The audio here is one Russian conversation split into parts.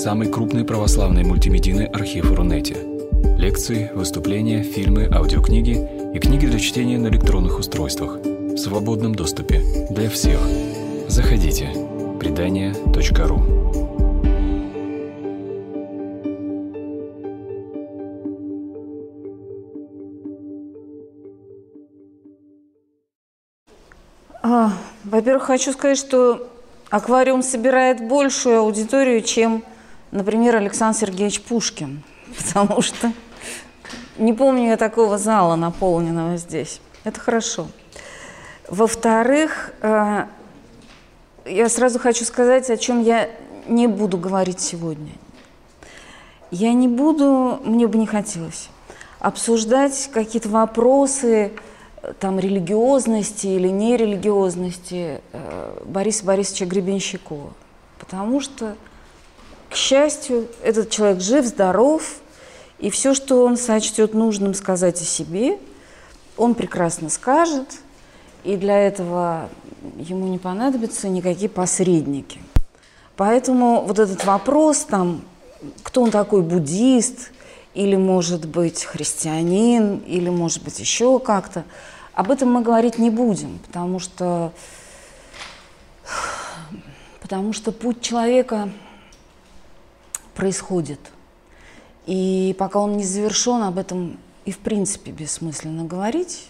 самый крупный православный мультимедийный архив Рунете. Лекции, выступления, фильмы, аудиокниги и книги для чтения на электронных устройствах в свободном доступе для всех. Заходите. Предания.ру А, во-первых, хочу сказать, что аквариум собирает большую аудиторию, чем, например, Александр Сергеевич Пушкин. Потому что не помню я такого зала, наполненного здесь. Это хорошо. Во-вторых, э, я сразу хочу сказать, о чем я не буду говорить сегодня. Я не буду, мне бы не хотелось, обсуждать какие-то вопросы, там религиозности или нерелигиозности э, Бориса Борисовича Гребенщикова. Потому что, к счастью, этот человек жив, здоров, и все, что он сочтет нужным сказать о себе, он прекрасно скажет, и для этого ему не понадобятся никакие посредники. Поэтому вот этот вопрос, там, кто он такой буддист, или, может быть, христианин, или, может быть, еще как-то. Об этом мы говорить не будем, потому что, потому что путь человека происходит. И пока он не завершен, об этом и в принципе бессмысленно говорить.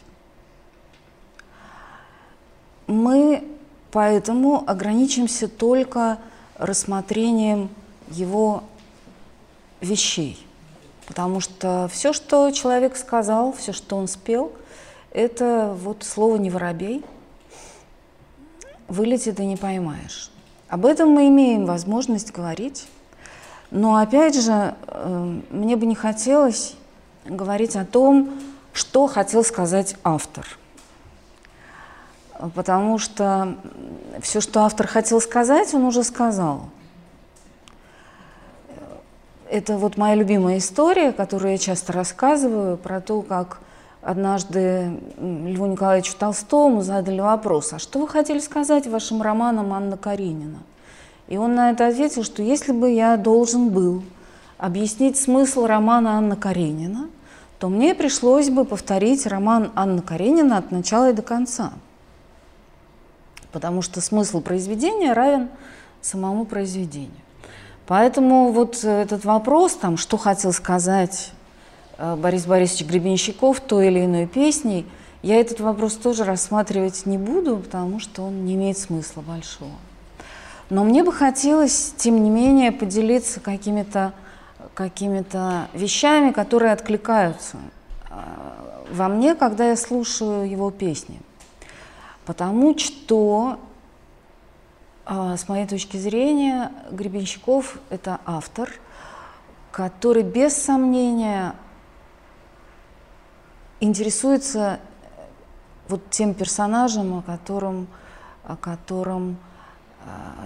Мы поэтому ограничимся только рассмотрением его вещей – Потому что все, что человек сказал, все, что он спел, это вот слово «не воробей», вылетит и не поймаешь. Об этом мы имеем возможность говорить. Но опять же, э, мне бы не хотелось говорить о том, что хотел сказать автор. Потому что все, что автор хотел сказать, он уже сказал – это вот моя любимая история, которую я часто рассказываю, про то, как однажды Льву Николаевичу Толстому задали вопрос, а что вы хотели сказать вашим романом Анна Каренина? И он на это ответил, что если бы я должен был объяснить смысл романа Анна Каренина, то мне пришлось бы повторить роман Анны Каренина от начала и до конца. Потому что смысл произведения равен самому произведению. Поэтому вот этот вопрос, там, что хотел сказать э, Борис Борисович Гребенщиков той или иной песней, я этот вопрос тоже рассматривать не буду, потому что он не имеет смысла большого. Но мне бы хотелось, тем не менее, поделиться какими-то какими вещами, которые откликаются э, во мне, когда я слушаю его песни. Потому что а, с моей точки зрения, Гребенщиков – это автор, который без сомнения интересуется вот тем персонажем, о котором, о котором э,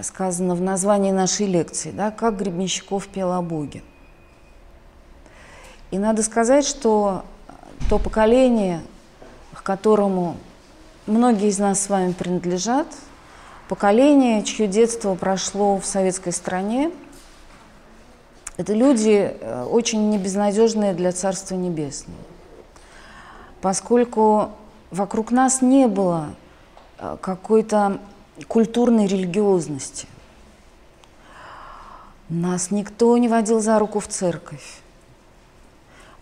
сказано в названии нашей лекции, да, как Гребенщиков пел о Боге. И надо сказать, что то поколение, к которому многие из нас с вами принадлежат – поколение, чье детство прошло в советской стране. Это люди э, очень небезнадежные для Царства Небесного. Поскольку вокруг нас не было э, какой-то культурной религиозности. Нас никто не водил за руку в церковь.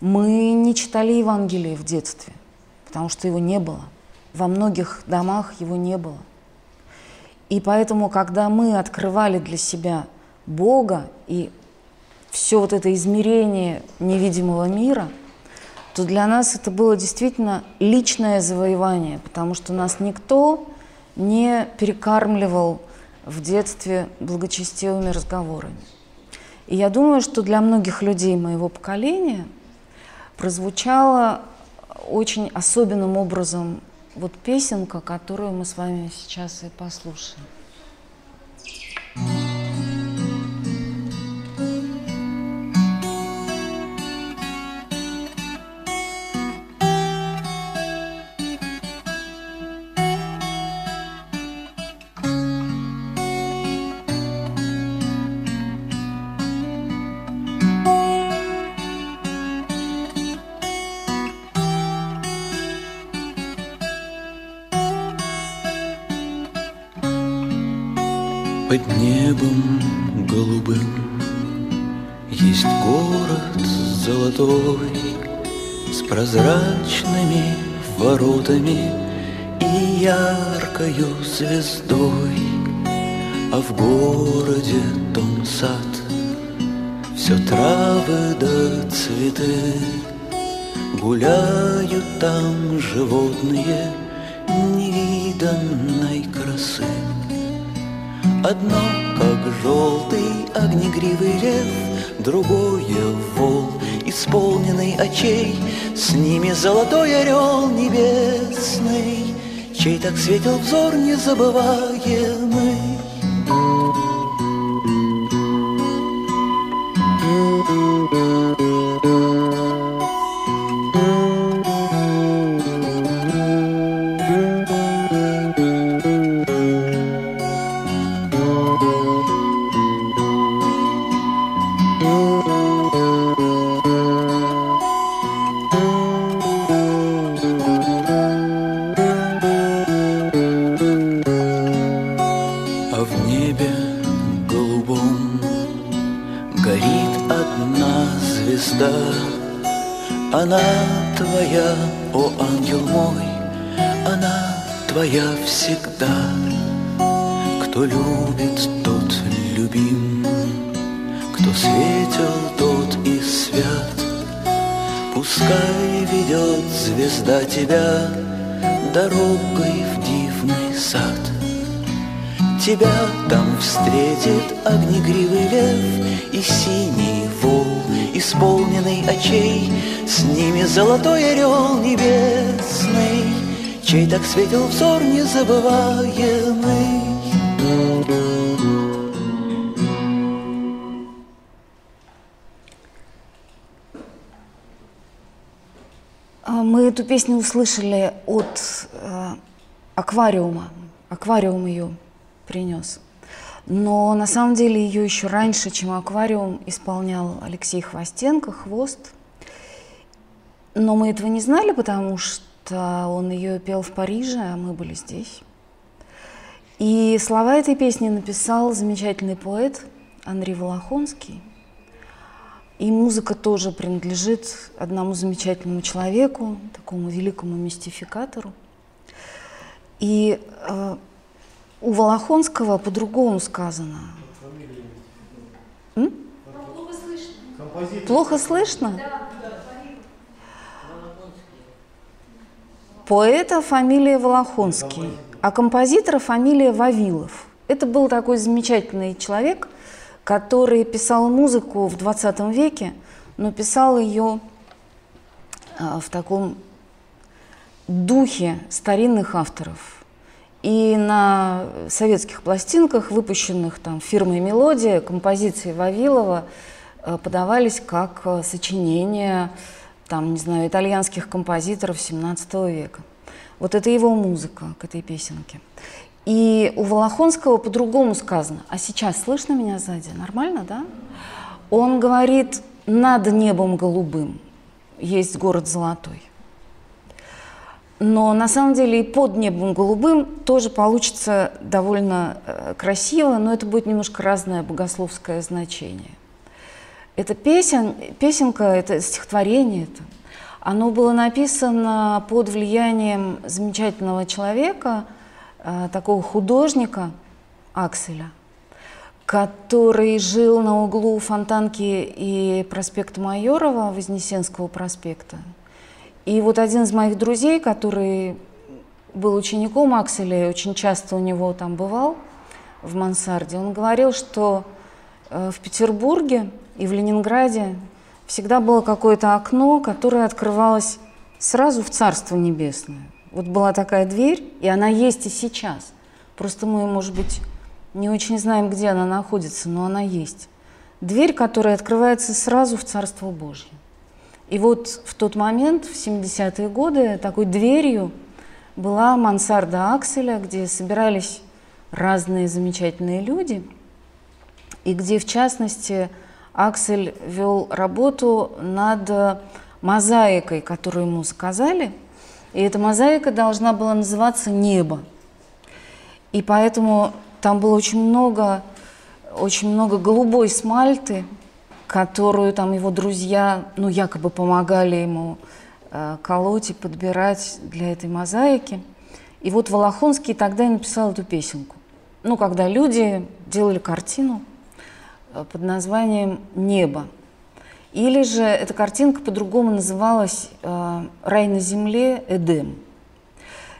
Мы не читали Евангелие в детстве, потому что его не было. Во многих домах его не было. И поэтому, когда мы открывали для себя Бога и все вот это измерение невидимого мира, то для нас это было действительно личное завоевание, потому что нас никто не перекармливал в детстве благочестивыми разговорами. И я думаю, что для многих людей моего поколения прозвучало очень особенным образом вот песенка, которую мы с вами сейчас и послушаем. Звездой А в городе том сад. Все травы да цветы Гуляют там животные Невиданной красы. Одно, как желтый огнегривый лев, Другое — вол, исполненный очей, С ними золотой орел небесный, Чей так светил взор незабываемый. Дорогой в дивный сад. Тебя там встретит огнегривый лев и синий вол, исполненный очей, с ними золотой орел небесный, чей так светил взор незабываемый. Мы эту песню услышали от аквариума. Аквариум ее принес. Но на самом деле ее еще раньше, чем аквариум, исполнял Алексей Хвостенко, хвост. Но мы этого не знали, потому что он ее пел в Париже, а мы были здесь. И слова этой песни написал замечательный поэт Андрей Волохонский – и музыка тоже принадлежит одному замечательному человеку, такому великому мистификатору. И э, у Волохонского по-другому сказано. М? Плохо слышно. Плохо слышно? Поэта фамилия Волохонский, а композитора фамилия Вавилов. Это был такой замечательный человек, который писал музыку в 20 веке, но писал ее а, в таком духе старинных авторов. И на советских пластинках, выпущенных там фирмой «Мелодия», композиции Вавилова а, подавались как а, сочинения там, не знаю, итальянских композиторов XVII века. Вот это его музыка к этой песенке. И у Волохонского по-другому сказано. А сейчас слышно меня сзади? Нормально, да? Он говорит, над небом голубым есть город золотой. Но на самом деле и под небом голубым тоже получится довольно э, красиво, но это будет немножко разное богословское значение. Это песен, песенка, это стихотворение, это, оно было написано под влиянием замечательного человека – Э, такого художника Акселя, который жил на углу Фонтанки и проспекта Майорова, Вознесенского проспекта. И вот один из моих друзей, который был учеником Акселя и очень часто у него там бывал в мансарде, он говорил, что э, в Петербурге и в Ленинграде всегда было какое-то окно, которое открывалось сразу в Царство Небесное. Вот была такая дверь, и она есть и сейчас. Просто мы, может быть, не очень знаем, где она находится, но она есть. Дверь, которая открывается сразу в Царство Божье. И вот в тот момент, в 70-е годы, такой дверью была мансарда Акселя, где собирались разные замечательные люди, и где, в частности, Аксель вел работу над мозаикой, которую ему заказали – и эта мозаика должна была называться «Небо». И поэтому там было очень много, очень много голубой смальты, которую там его друзья, ну, якобы помогали ему э, колоть и подбирать для этой мозаики. И вот Волохонский тогда написал эту песенку. Ну, когда люди делали картину э, под названием «Небо». Или же эта картинка по-другому называлась э, «Рай на земле. Эдем».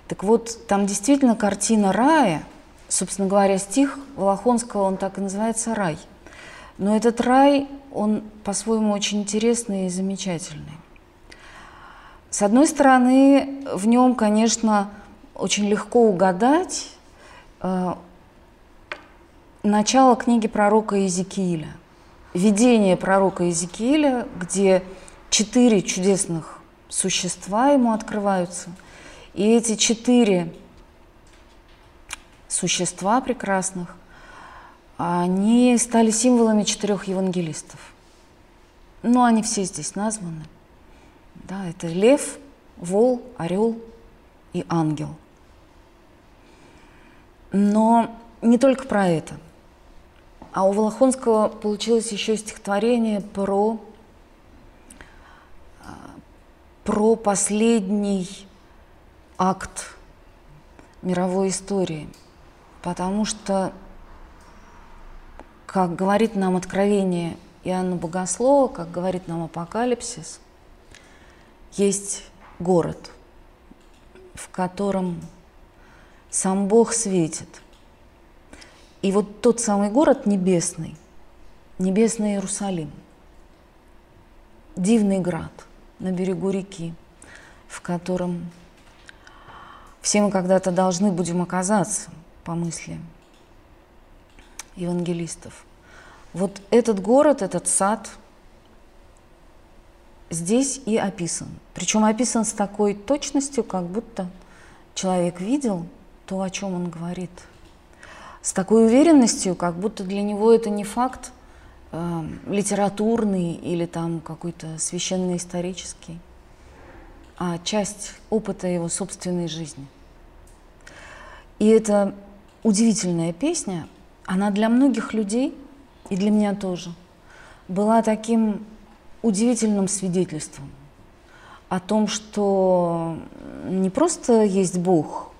Так вот, там действительно картина рая, собственно говоря, стих Волохонского, он так и называется «Рай». Но этот рай, он по-своему очень интересный и замечательный. С одной стороны, в нем, конечно, очень легко угадать э, начало книги пророка Иезекииля – видение пророка Иезекииля, где четыре чудесных существа ему открываются. И эти четыре существа прекрасных, они стали символами четырех евангелистов. Ну, они все здесь названы. Да, это лев, вол, орел и ангел. Но не только про это – а у Волохонского получилось еще стихотворение про, а, про последний акт мировой истории. Потому что, как говорит нам Откровение Иоанна Богослова, как говорит нам Апокалипсис, есть город, в котором сам Бог светит – и вот тот самый город небесный, небесный Иерусалим, дивный град на берегу реки, в котором все мы когда-то должны будем оказаться, по мысли евангелистов. Вот этот город, этот сад здесь и описан. Причем описан с такой точностью, как будто человек видел то, о чем он говорит – с такой уверенностью, как будто для него это не факт э, литературный или там какой-то священно-исторический, а часть опыта его собственной жизни. И это удивительная песня, она для многих людей, и для меня тоже, была таким удивительным свидетельством о том, что не просто есть Бог,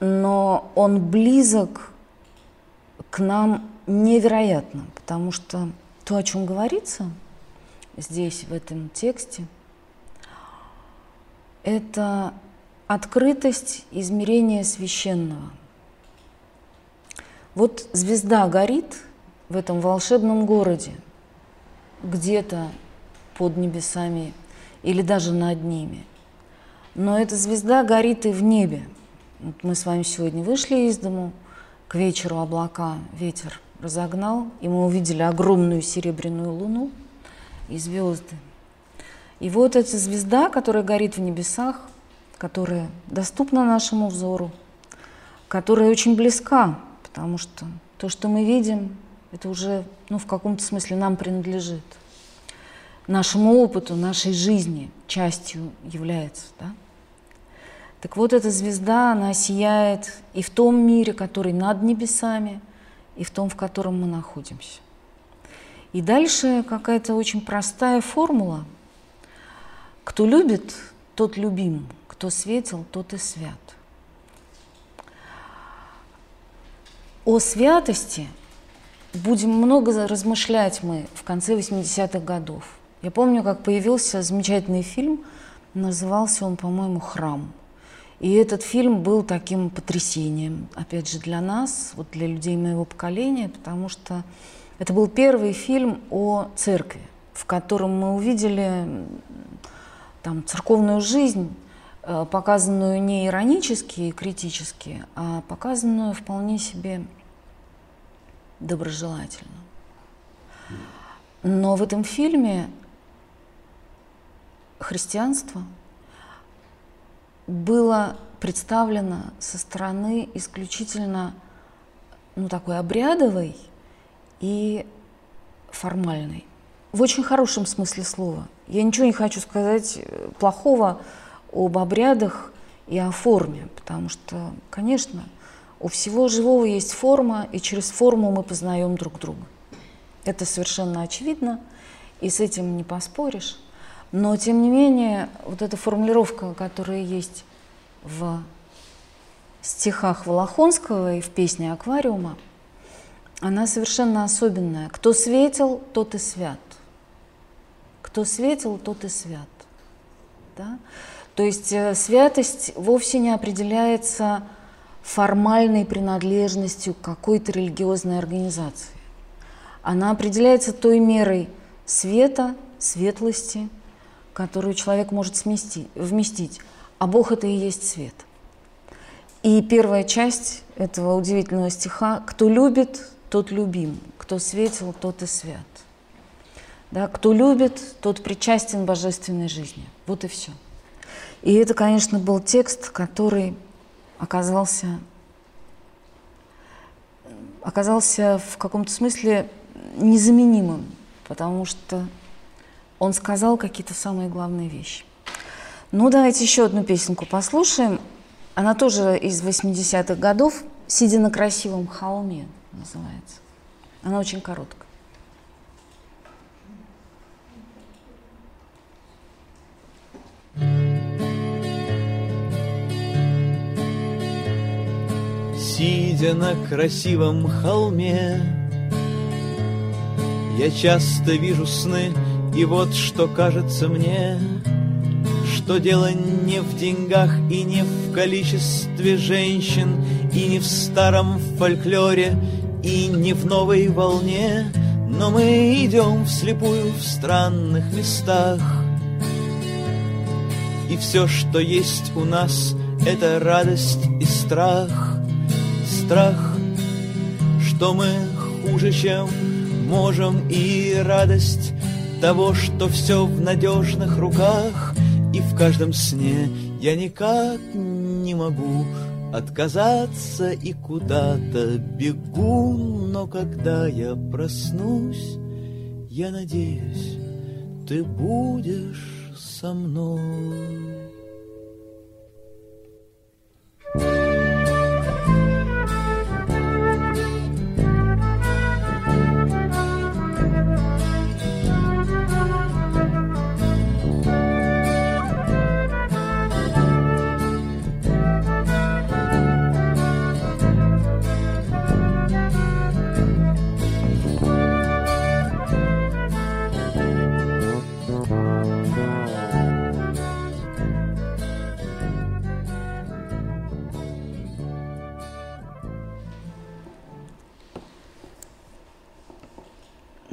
но Он близок к нам невероятно, потому что то, о чем говорится здесь, в этом тексте, это открытость измерения священного. Вот звезда горит в этом волшебном городе, где-то под небесами или даже над ними. Но эта звезда горит и в небе. Вот мы с вами сегодня вышли из дому – к вечеру облака ветер разогнал, и мы увидели огромную серебряную луну и звезды. И вот эта звезда, которая горит в небесах, которая доступна нашему взору, которая очень близка, потому что то, что мы видим, это уже ну, в каком-то смысле нам принадлежит. Нашему опыту, нашей жизни частью является. Да? Так вот, эта звезда, она сияет и в том мире, который над небесами, и в том, в котором мы находимся. И дальше какая-то очень простая формула. Кто любит, тот любим, кто светил, тот и свят. О святости будем много размышлять мы в конце 80-х годов. Я помню, как появился замечательный фильм, назывался он, по-моему, «Храм». И этот фильм был таким потрясением, опять же, для нас, вот для людей моего поколения, потому что это был первый фильм о церкви, в котором мы увидели там, церковную жизнь, э, показанную не иронически и критически, а показанную вполне себе доброжелательно. Но в этом фильме христианство – было представлено со стороны исключительно ну, такой обрядовой и формальной. В очень хорошем смысле слова. Я ничего не хочу сказать э, плохого об обрядах и о форме, потому что, конечно, У всего живого есть форма, и через форму мы познаем друг друга. Это совершенно очевидно, и с этим не поспоришь. Но, тем не менее, вот эта формулировка, которая есть в стихах Волохонского и в песне «Аквариума», она совершенно особенная. Кто светил, тот и свят. Кто светил, тот и свят. Да? То есть э, святость вовсе не определяется формальной принадлежностью к какой-то религиозной организации. Она определяется той мерой света, светлости, которую человек может сместить, вместить. А Бог это и есть свет. И первая часть этого удивительного стиха «Кто любит, тот любим, кто светил, тот и свят». Да, кто любит, тот причастен божественной жизни. Вот и все. И это, конечно, был текст, который оказался, оказался в каком-то смысле незаменимым, потому что он сказал какие-то самые главные вещи. Ну, давайте еще одну песенку послушаем. Она тоже из 80-х годов, «Сидя на красивом холме» называется. Она очень короткая. Сидя на красивом холме, Я часто вижу сны, и вот что кажется мне, Что дело не в деньгах и не в количестве женщин, И не в старом фольклоре, и не в новой волне, Но мы идем вслепую в странных местах, И все, что есть у нас, это радость и страх — страх, что мы хуже, чем можем, и радость того, что все в надежных руках, и в каждом сне я никак не могу отказаться и куда-то бегу, но когда я проснусь, я надеюсь, ты будешь со мной.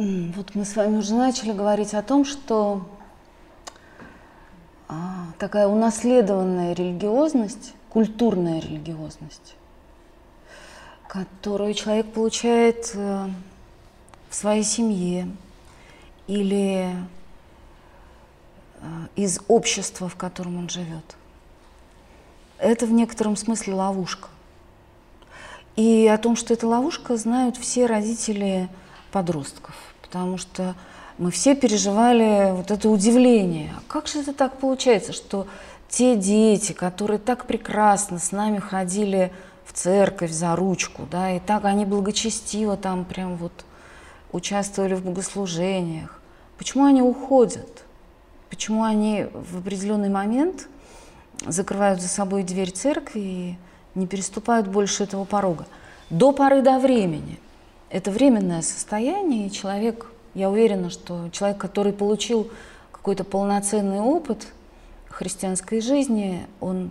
Вот мы с вами уже начали говорить о том, что а, такая унаследованная религиозность, культурная религиозность, которую человек получает э, в своей семье или э, из общества, в котором он живет. Это в некотором смысле ловушка. И о том, что это ловушка, знают все родители подростков потому что мы все переживали вот это удивление. Как же это так получается, что те дети, которые так прекрасно с нами ходили в церковь за ручку, да, и так они благочестиво там прям вот участвовали в богослужениях, почему они уходят? Почему они в определенный момент закрывают за собой дверь церкви и не переступают больше этого порога? До поры до времени. Это временное состояние, и человек, я уверена, что человек, который получил какой-то полноценный опыт христианской жизни, он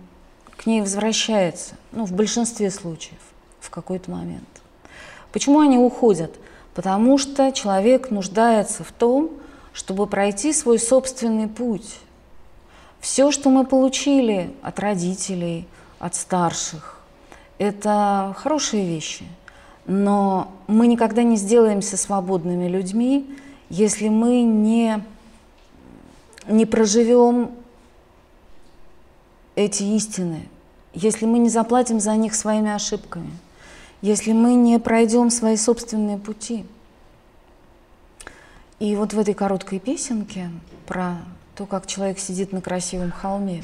к ней возвращается, ну, в большинстве случаев, в какой-то момент. Почему они уходят? Потому что человек нуждается в том, чтобы пройти свой собственный путь. Все, что мы получили от родителей, от старших, это хорошие вещи – но мы никогда не сделаемся свободными людьми, если мы не, не проживем эти истины, если мы не заплатим за них своими ошибками, если мы не пройдем свои собственные пути. И вот в этой короткой песенке про то, как человек сидит на красивом холме,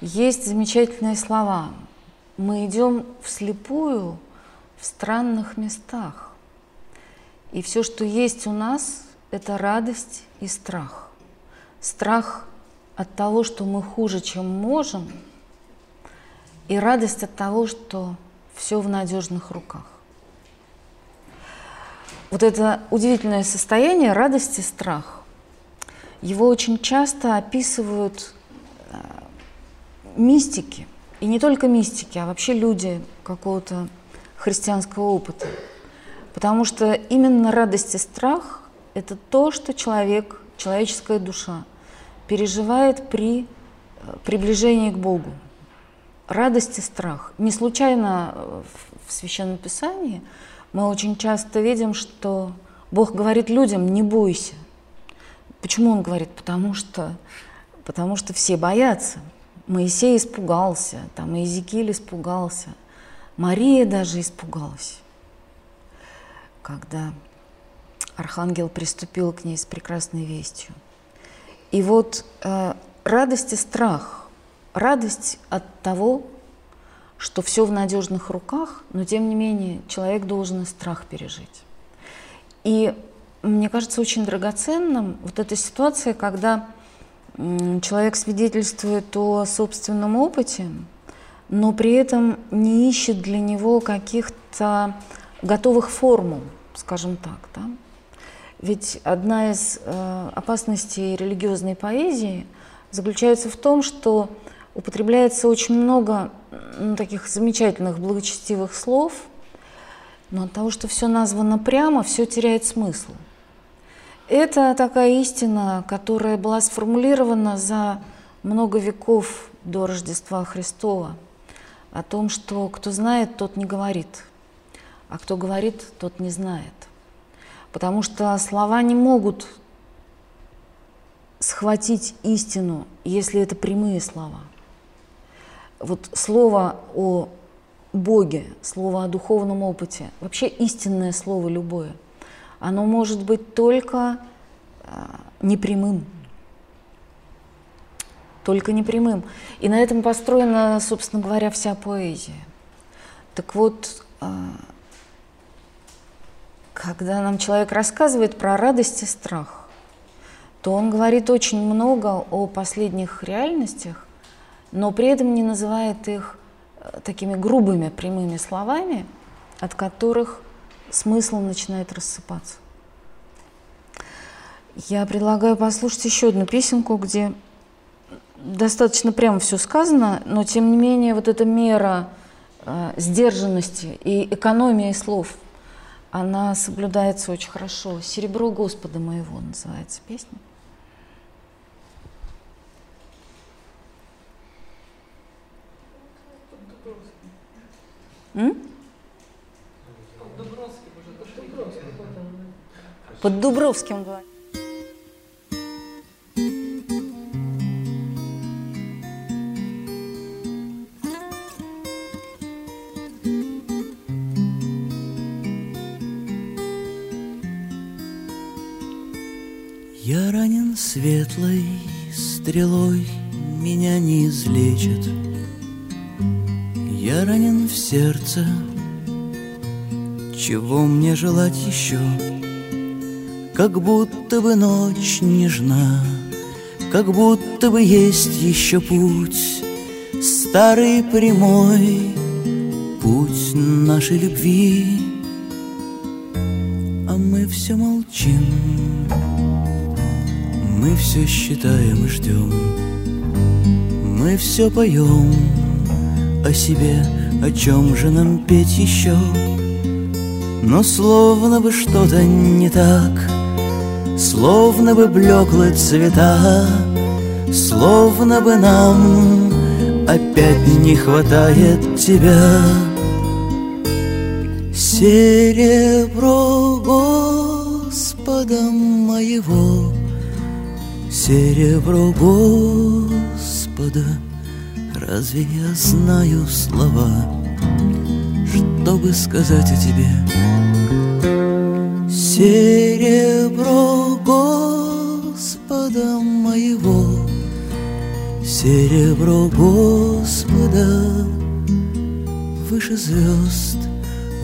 есть замечательные слова. мы идем вслепую в странных местах. И все, что есть у нас, это радость и страх. Страх от того, что мы хуже, чем можем, и радость от того, что все в надежных руках. Вот это удивительное состояние радости и страх, его очень часто описывают э, мистики, и не только мистики, а вообще люди какого-то христианского опыта. Потому что именно радость и страх – это то, что человек, человеческая душа переживает при э, приближении к Богу. Радость и страх. Не случайно э, в Священном Писании мы очень часто видим, что Бог говорит людям «не бойся». Почему Он говорит? Потому что, потому что все боятся. Моисей испугался, там Иезекииль испугался, Мария даже испугалась, когда архангел приступил к ней с прекрасной вестью. И вот э, радость и страх, радость от того, что все в надежных руках, но тем не менее человек должен и страх пережить. И мне кажется очень драгоценным вот эта ситуация, когда человек свидетельствует о собственном опыте, но при этом не ищет для него каких-то готовых формул, скажем так. Да? Ведь одна из э, опасностей религиозной поэзии заключается в том, что употребляется очень много ну, таких замечательных благочестивых слов, но от того, что все названо прямо, все теряет смысл. Это такая истина, которая была сформулирована за много веков до Рождества Христова, о том, что кто знает, тот не говорит, а кто говорит, тот не знает. Потому что слова не могут схватить истину, если это прямые слова. Вот слово о Боге, слово о духовном опыте, вообще истинное слово любое, оно может быть только а, непрямым. Только непрямым. И на этом построена, собственно говоря, вся поэзия. Так вот, а, когда нам человек рассказывает про радость и страх, то он говорит очень много о последних реальностях, но при этом не называет их э, такими грубыми прямыми словами, от которых смысл начинает рассыпаться. Я предлагаю послушать еще одну песенку, где достаточно прямо все сказано, но тем не менее вот эта мера э, сдержанности и экономии слов – она соблюдается очень хорошо. «Серебро Господа моего» называется песня. М? Под Дубровским говорит. Я ранен светлой стрелой, меня не излечит. Я ранен в сердце, чего мне желать еще? Как будто бы ночь нежна, как будто бы есть еще путь, старый прямой путь нашей любви, а мы все молчим. Мы все считаем и ждем, мы все поем о себе, о чем же нам петь еще. Но словно бы что-то не так, словно бы блеклы цвета, словно бы нам опять не хватает тебя. Серебро Господа моего Серебро Господа, разве я знаю слова, чтобы сказать о тебе? Серебро Господа моего, серебро Господа, выше звезд,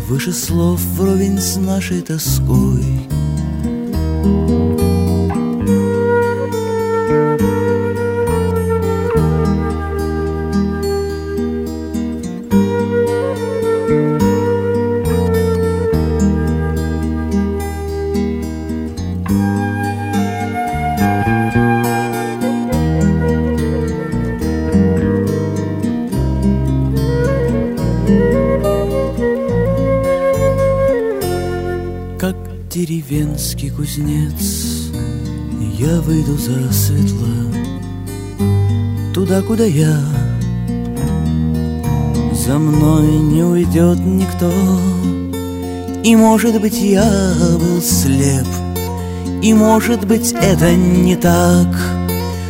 выше слов вровень с нашей тоской. Деревенский кузнец. Я выйду за светло Туда, куда я. За мной не уйдет никто. И, может быть, я был слеп И, может быть, это не так.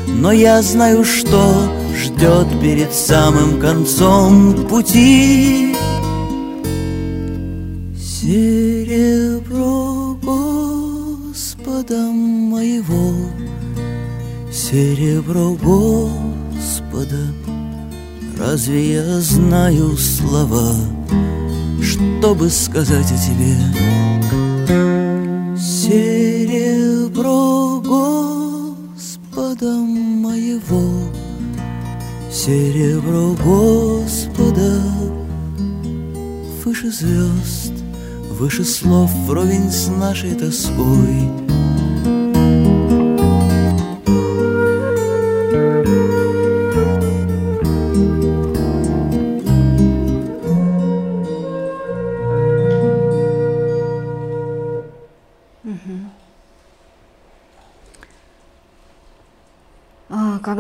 Но я знаю, что ждет перед самым концом пути серебро Господа, разве я знаю слова, чтобы сказать о тебе? Серебро Господа моего, серебро Господа, выше звезд, выше слов вровень с нашей тоской.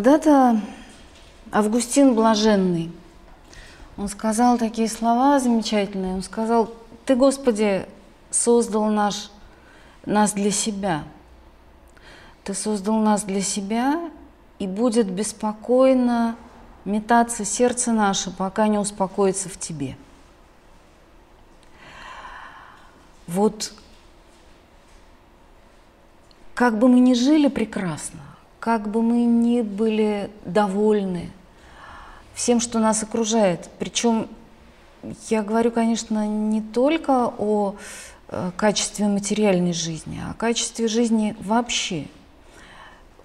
Когда-то Августин Блаженный, он сказал такие слова замечательные. Он сказал, Ты, Господи, создал наш, нас для себя. Ты создал нас для себя, и будет беспокойно метаться сердце наше, пока не успокоится в Тебе. Вот как бы мы ни жили прекрасно, как бы мы ни были довольны всем, что нас окружает. Причем я говорю, конечно, не только о э, качестве материальной жизни, а о качестве жизни вообще.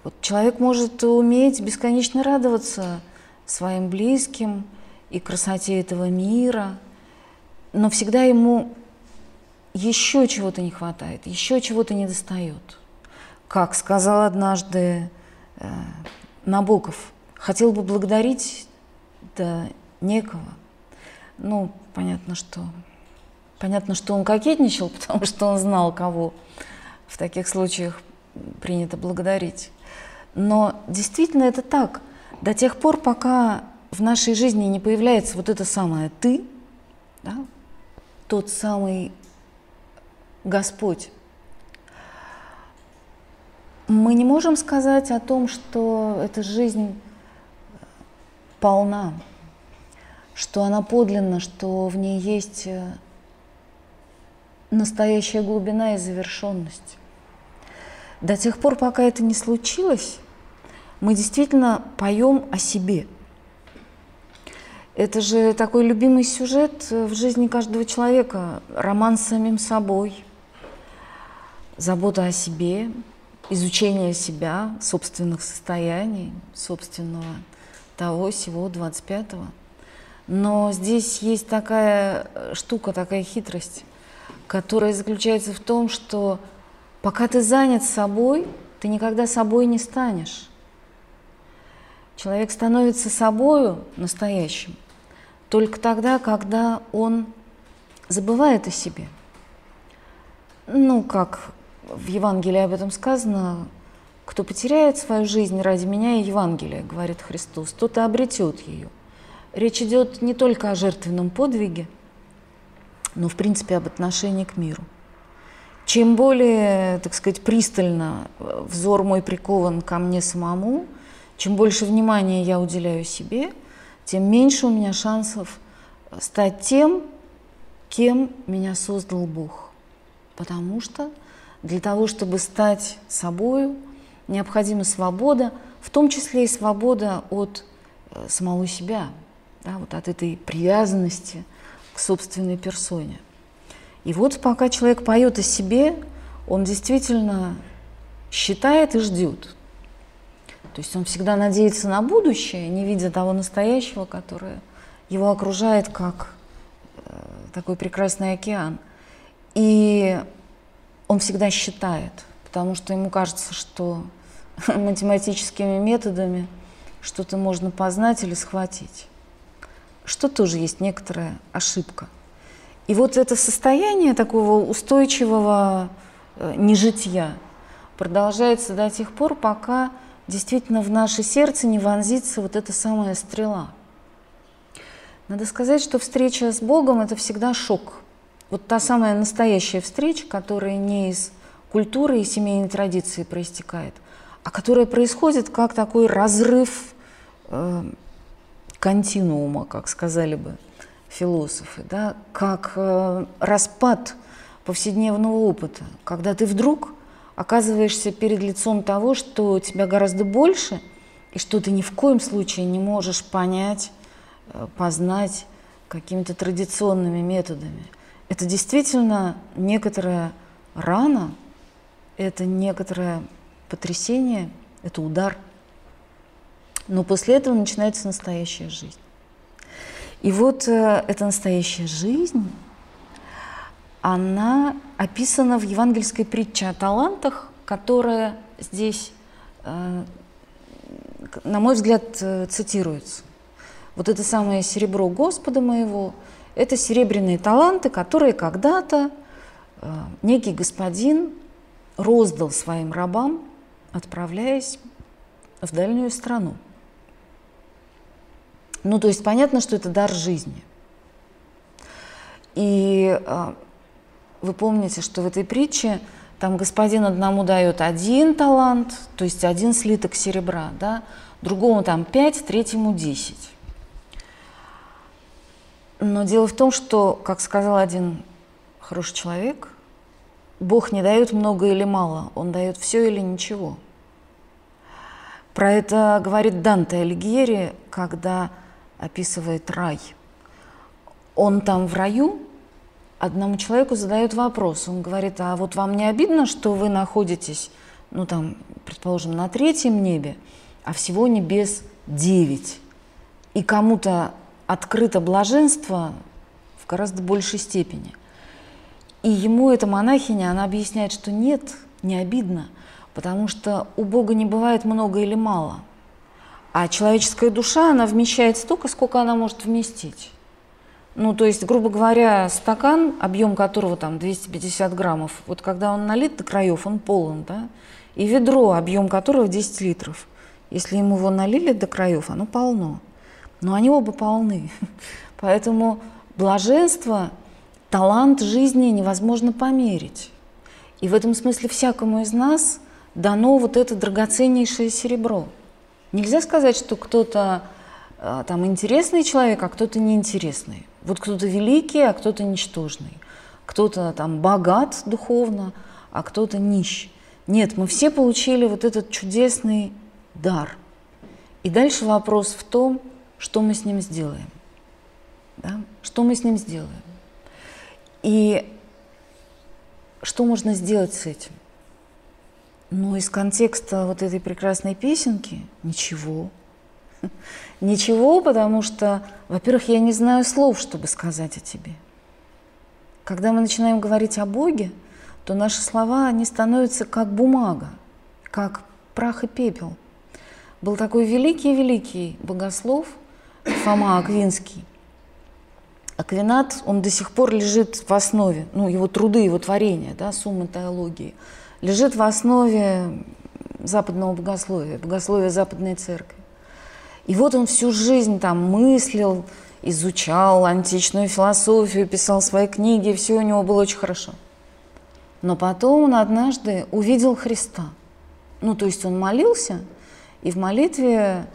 Вот человек может уметь бесконечно радоваться своим близким и красоте этого мира, но всегда ему еще чего-то не хватает, еще чего-то не достает. Как сказал однажды Набоков хотел бы благодарить, да некого. Ну, понятно, что понятно, что он кокетничал, потому что он знал, кого в таких случаях принято благодарить. Но действительно это так. До тех пор, пока в нашей жизни не появляется вот это самое «ты», да, тот самый Господь, мы не можем сказать о том, что эта жизнь полна, что она подлинна, что в ней есть э, настоящая глубина и завершенность. До тех пор, пока это не случилось, мы действительно поем о себе. Это же такой любимый сюжет в жизни каждого человека. Роман с самим собой, забота о себе, изучение себя, собственных состояний, собственного того, всего 25-го. Но здесь есть такая штука, такая хитрость, которая заключается в том, что пока ты занят собой, ты никогда собой не станешь. Человек становится собою настоящим только тогда, когда он забывает о себе. Ну, как в Евангелии об этом сказано, кто потеряет свою жизнь ради меня и Евангелия, говорит Христос, тот и обретет ее. Речь идет не только о жертвенном подвиге, но, в принципе, об отношении к миру. Чем более, так сказать, пристально взор мой прикован ко мне самому, чем больше внимания я уделяю себе, тем меньше у меня шансов стать тем, кем меня создал Бог. Потому что для того, чтобы стать собою, необходима свобода, в том числе и свобода от э, самого себя, да, вот от этой привязанности к собственной персоне. И вот пока человек поет о себе, он действительно считает и ждет. То есть он всегда надеется на будущее, не видя того настоящего, которое его окружает как э, такой прекрасный океан. И он всегда считает, потому что ему кажется, что математическими методами что-то можно познать или схватить, что тоже есть некоторая ошибка. И вот это состояние такого устойчивого э, нежитья продолжается до тех пор, пока действительно в наше сердце не вонзится вот эта самая стрела. Надо сказать, что встреча с Богом – это всегда шок. Вот та самая настоящая встреча, которая не из культуры и семейной традиции проистекает, а которая происходит как такой разрыв э, континуума, как сказали бы философы, да, как э, распад повседневного опыта, когда ты вдруг оказываешься перед лицом того, что тебя гораздо больше, и что ты ни в коем случае не можешь понять, э, познать какими-то традиционными методами. Это действительно некоторая рана, это некоторое потрясение, это удар. Но после этого начинается настоящая жизнь. И вот э, эта настоящая жизнь, она описана в евангельской притче о талантах, которая здесь, э, на мой взгляд, э, цитируется. Вот это самое серебро Господа моего, это серебряные таланты, которые когда-то э, некий господин роздал своим рабам, отправляясь в дальнюю страну. Ну, то есть понятно, что это дар жизни. И вы помните, что в этой притче там господин одному дает один талант, то есть один слиток серебра, да, другому там пять, третьему десять. Но дело в том, что, как сказал один хороший человек, Бог не дает много или мало, Он дает все или ничего. Про это говорит Данте Алигьери, когда описывает рай. Он там в раю, одному человеку задают вопрос. Он говорит, а вот вам не обидно, что вы находитесь, ну там, предположим, на третьем небе, а всего небес девять, и кому-то открыто блаженство в гораздо большей степени. И ему эта монахиня, она объясняет, что нет, не обидно, потому что у Бога не бывает много или мало. А человеческая душа, она вмещает столько, сколько она может вместить. Ну, то есть, грубо говоря, стакан, объем которого там 250 граммов, вот когда он налит до краев, он полон, да? И ведро, объем которого 10 литров. Если ему его налили до краев, оно полно. Но они оба полны. Поэтому блаженство, талант жизни невозможно померить. И в этом смысле всякому из нас дано вот это драгоценнейшее серебро. Нельзя сказать, что кто-то а, там интересный человек, а кто-то неинтересный. Вот кто-то великий, а кто-то ничтожный. Кто-то там богат духовно, а кто-то нищ. Нет, мы все получили вот этот чудесный дар. И дальше вопрос в том, что мы с ним сделаем. Да? Что мы с ним сделаем? И что можно сделать с этим? Ну, из контекста вот этой прекрасной песенки ничего. Ничего, потому что, во-первых, я не знаю слов, чтобы сказать о тебе. Когда мы начинаем говорить о Боге, то наши слова, они становятся как бумага, как прах и пепел. Был такой великий-великий богослов Фома Аквинский. Аквинат, он до сих пор лежит в основе, ну, его труды, его творения, да, суммы теологии, лежит в основе западного богословия, богословия Западной Церкви. И вот он всю жизнь там мыслил, изучал античную философию, писал свои книги, все у него было очень хорошо. Но потом он однажды увидел Христа. Ну, то есть он молился, и в молитве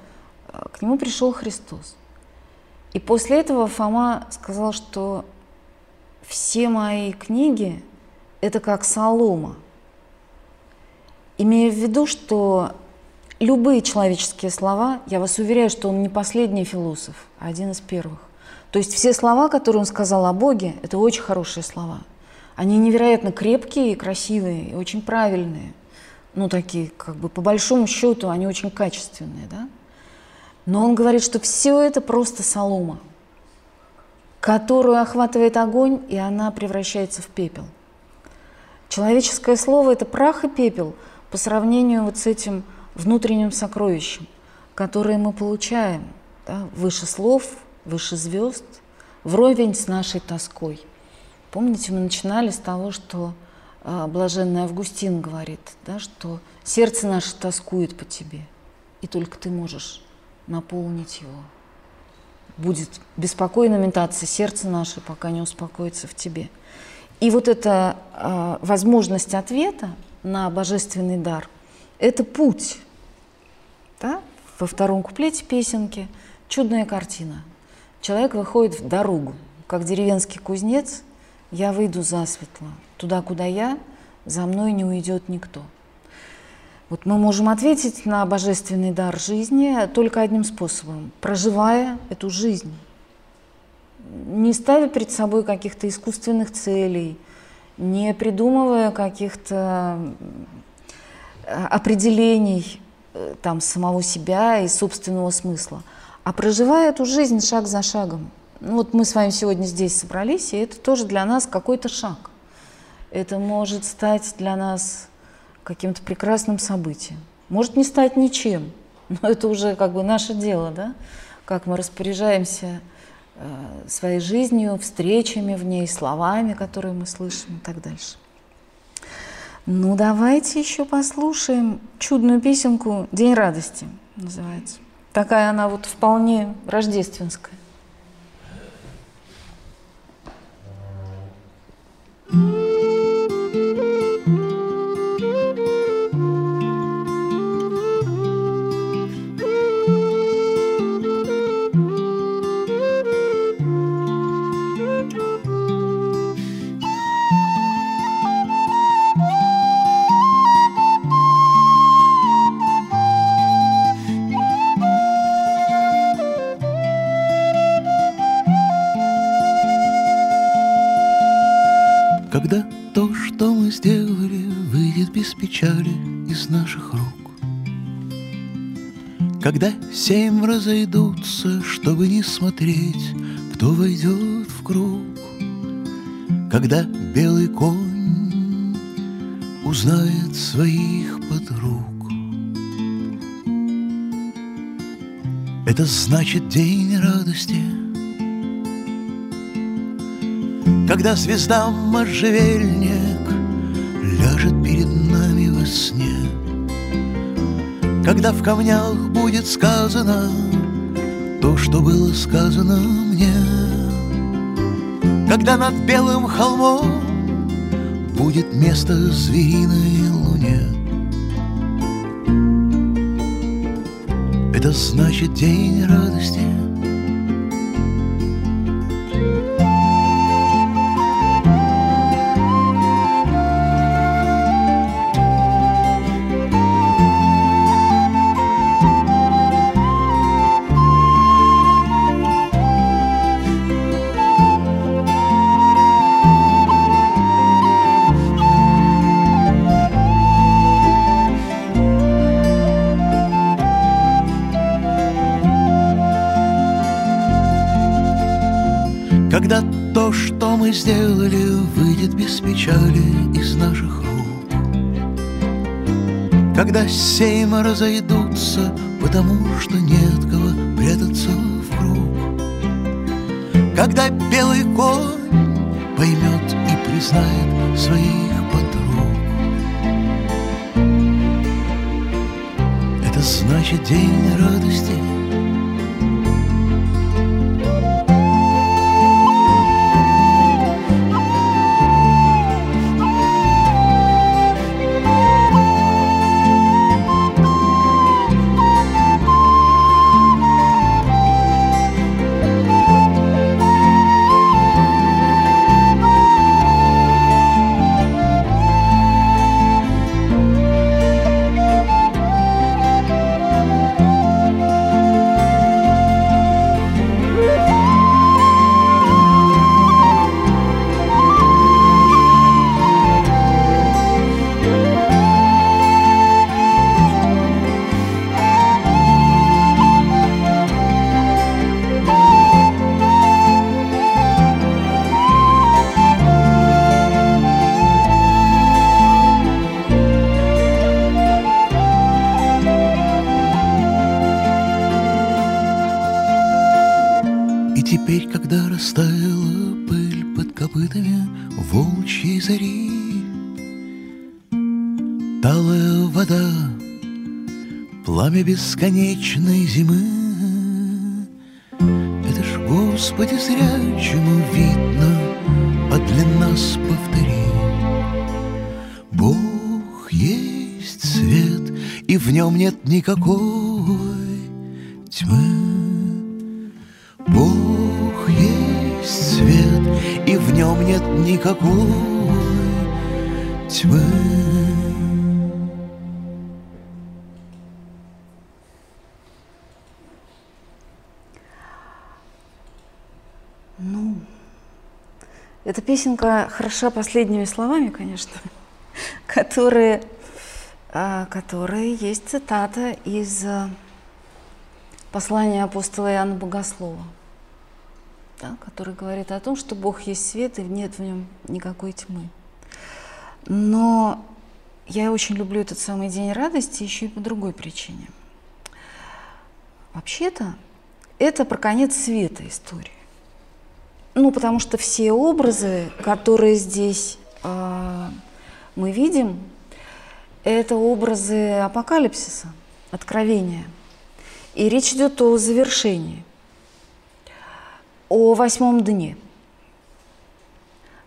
э, к нему пришел Христос. И после этого Фома сказал, что все мои книги – это как солома. Имея в виду, что любые человеческие слова, я вас уверяю, что он не последний философ, а один из первых. То есть все слова, которые он сказал о Боге, это очень хорошие слова. Они невероятно крепкие и красивые, и очень правильные. Ну, такие, как бы, по большому счету, они очень качественные, да? Но он говорит, что все это просто солома, которую охватывает огонь, и она превращается в пепел. Человеческое слово – это прах и пепел по сравнению вот с этим внутренним сокровищем, которое мы получаем да, выше слов, выше звезд, вровень с нашей тоской. Помните, мы начинали с того, что э, блаженный Августин говорит, да, что сердце наше тоскует по тебе, и только ты можешь наполнить его. Будет беспокойно метаться сердце наше, пока не успокоится в тебе. И вот эта э, возможность ответа на божественный дар – это путь. Да? Во втором куплете песенки чудная картина. Человек выходит в дорогу, как деревенский кузнец, я выйду засветло. Туда, куда я, за мной не уйдет никто. Вот мы можем ответить на божественный дар жизни только одним способом, проживая эту жизнь не ставя перед собой каких-то искусственных целей, не придумывая каких-то э, определений э, там, самого себя и собственного смысла, а проживая эту жизнь шаг за шагом. Ну, вот мы с вами сегодня здесь собрались, и это тоже для нас какой-то шаг. Это может стать для нас каким-то прекрасным событием. Может не стать ничем, но это уже как бы наше дело, да? как мы распоряжаемся Э, своей жизнью, встречами в ней, словами, которые мы слышим и так дальше. Ну, давайте еще послушаем чудную песенку «День радости» называется. Такая она вот вполне рождественская. Когда семь разойдутся, чтобы не смотреть, кто войдет в круг. Когда белый конь узнает своих подруг. Это значит день радости, Когда звезда можжевельник Когда в камнях будет сказано то, что было сказано мне. Когда над белым холмом будет место звериной луне. Это значит день радости — Когда семь разойдутся, потому что нет кого прятаться в круг. Когда белый конь поймет и признает своих подруг. Это значит день радости — бесконечной зимы. Это ж, Господи, зрячему видно, а для нас повтори. Бог есть свет, и в нем нет никакой песенка хороша последними словами, конечно, которые, а, которые есть цитата из а, послания апостола Иоанна Богослова, да, который говорит о том, что Бог есть свет и нет в нем никакой тьмы. Но я очень люблю этот самый день радости еще и по другой причине. Вообще-то это про конец света истории. Ну, потому что все образы, которые здесь э, мы видим, это образы апокалипсиса, откровения. И речь идет о завершении, о восьмом дне,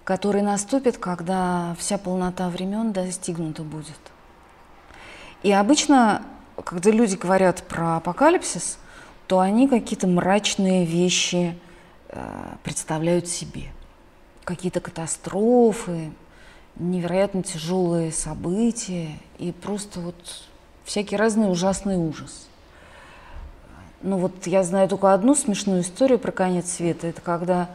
который наступит, когда вся полнота времен достигнута будет. И обычно, когда люди говорят про апокалипсис, то они какие-то мрачные вещи – представляют себе. Какие-то катастрофы, невероятно тяжелые события и просто вот всякий разный ужасный ужас. Ну вот я знаю только одну смешную историю про конец света. Это когда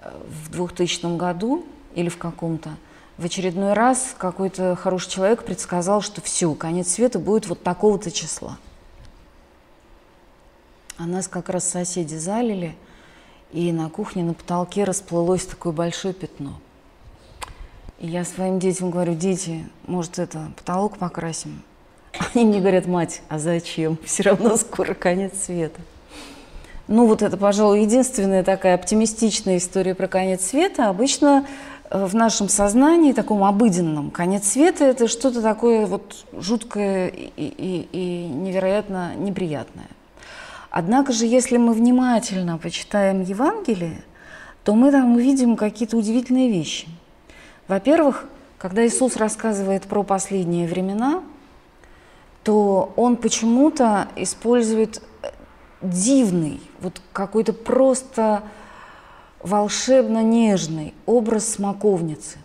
э, в 2000 году или в каком-то в очередной раз какой-то хороший человек предсказал, что все, конец света будет вот такого-то числа. А нас как раз соседи залили – и на кухне на потолке расплылось такое большое пятно. И я своим детям говорю, дети, может, это потолок покрасим? Они мне говорят, мать, а зачем? Все равно скоро конец света. Ну вот это, пожалуй, единственная такая оптимистичная история про конец света. Обычно э, в нашем сознании, таком обыденном, конец света – это что-то такое вот жуткое и, и, и невероятно неприятное. Однако же, если мы внимательно почитаем Евангелие, то мы там увидим какие-то удивительные вещи. Во-первых, когда Иисус рассказывает про последние времена, то он почему-то использует дивный, вот какой-то просто волшебно нежный образ смоковницы.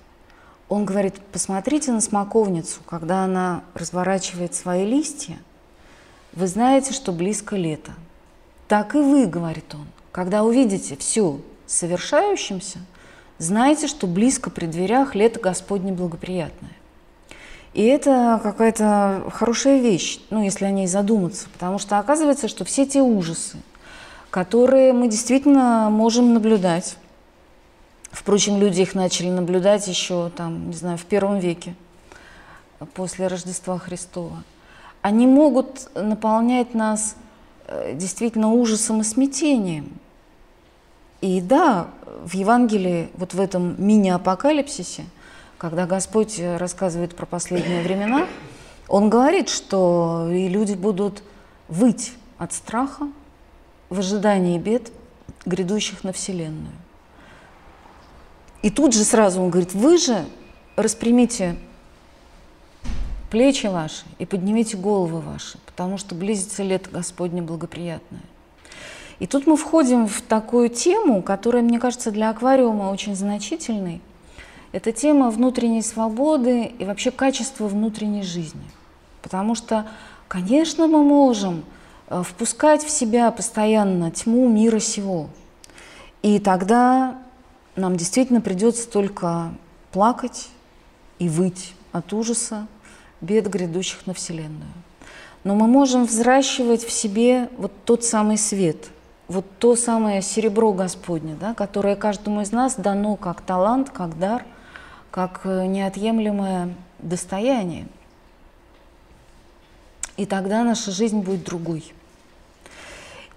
Он говорит, посмотрите на смоковницу, когда она разворачивает свои листья, вы знаете, что близко лето – так и вы, говорит он, когда увидите все совершающимся, знайте, что близко при дверях лето Господне благоприятное. И это какая-то хорошая вещь, ну, если о ней задуматься, потому что оказывается, что все те ужасы, которые мы действительно можем наблюдать, впрочем, люди их начали наблюдать еще, там, не знаю, в первом веке, после Рождества Христова, они могут наполнять нас действительно ужасом и смятением. И да, в Евангелии, вот в этом мини-апокалипсисе, когда Господь рассказывает про последние времена, Он говорит, что и люди будут выть от страха в ожидании бед, грядущих на Вселенную. И тут же сразу он говорит, вы же распрямите плечи ваши и поднимите головы ваши, потому что близится лето Господне благоприятное. И тут мы входим в такую тему, которая, мне кажется, для аквариума очень значительной. Это тема внутренней свободы и вообще качества внутренней жизни. Потому что, конечно, мы можем э, впускать в себя постоянно тьму мира сего. И тогда нам действительно придется только плакать и выть от ужаса, бед, грядущих на Вселенную. Но мы можем взращивать в себе вот тот самый свет, вот то самое серебро Господне, да, которое каждому из нас дано как талант, как дар, как э, неотъемлемое достояние. И тогда наша жизнь будет другой.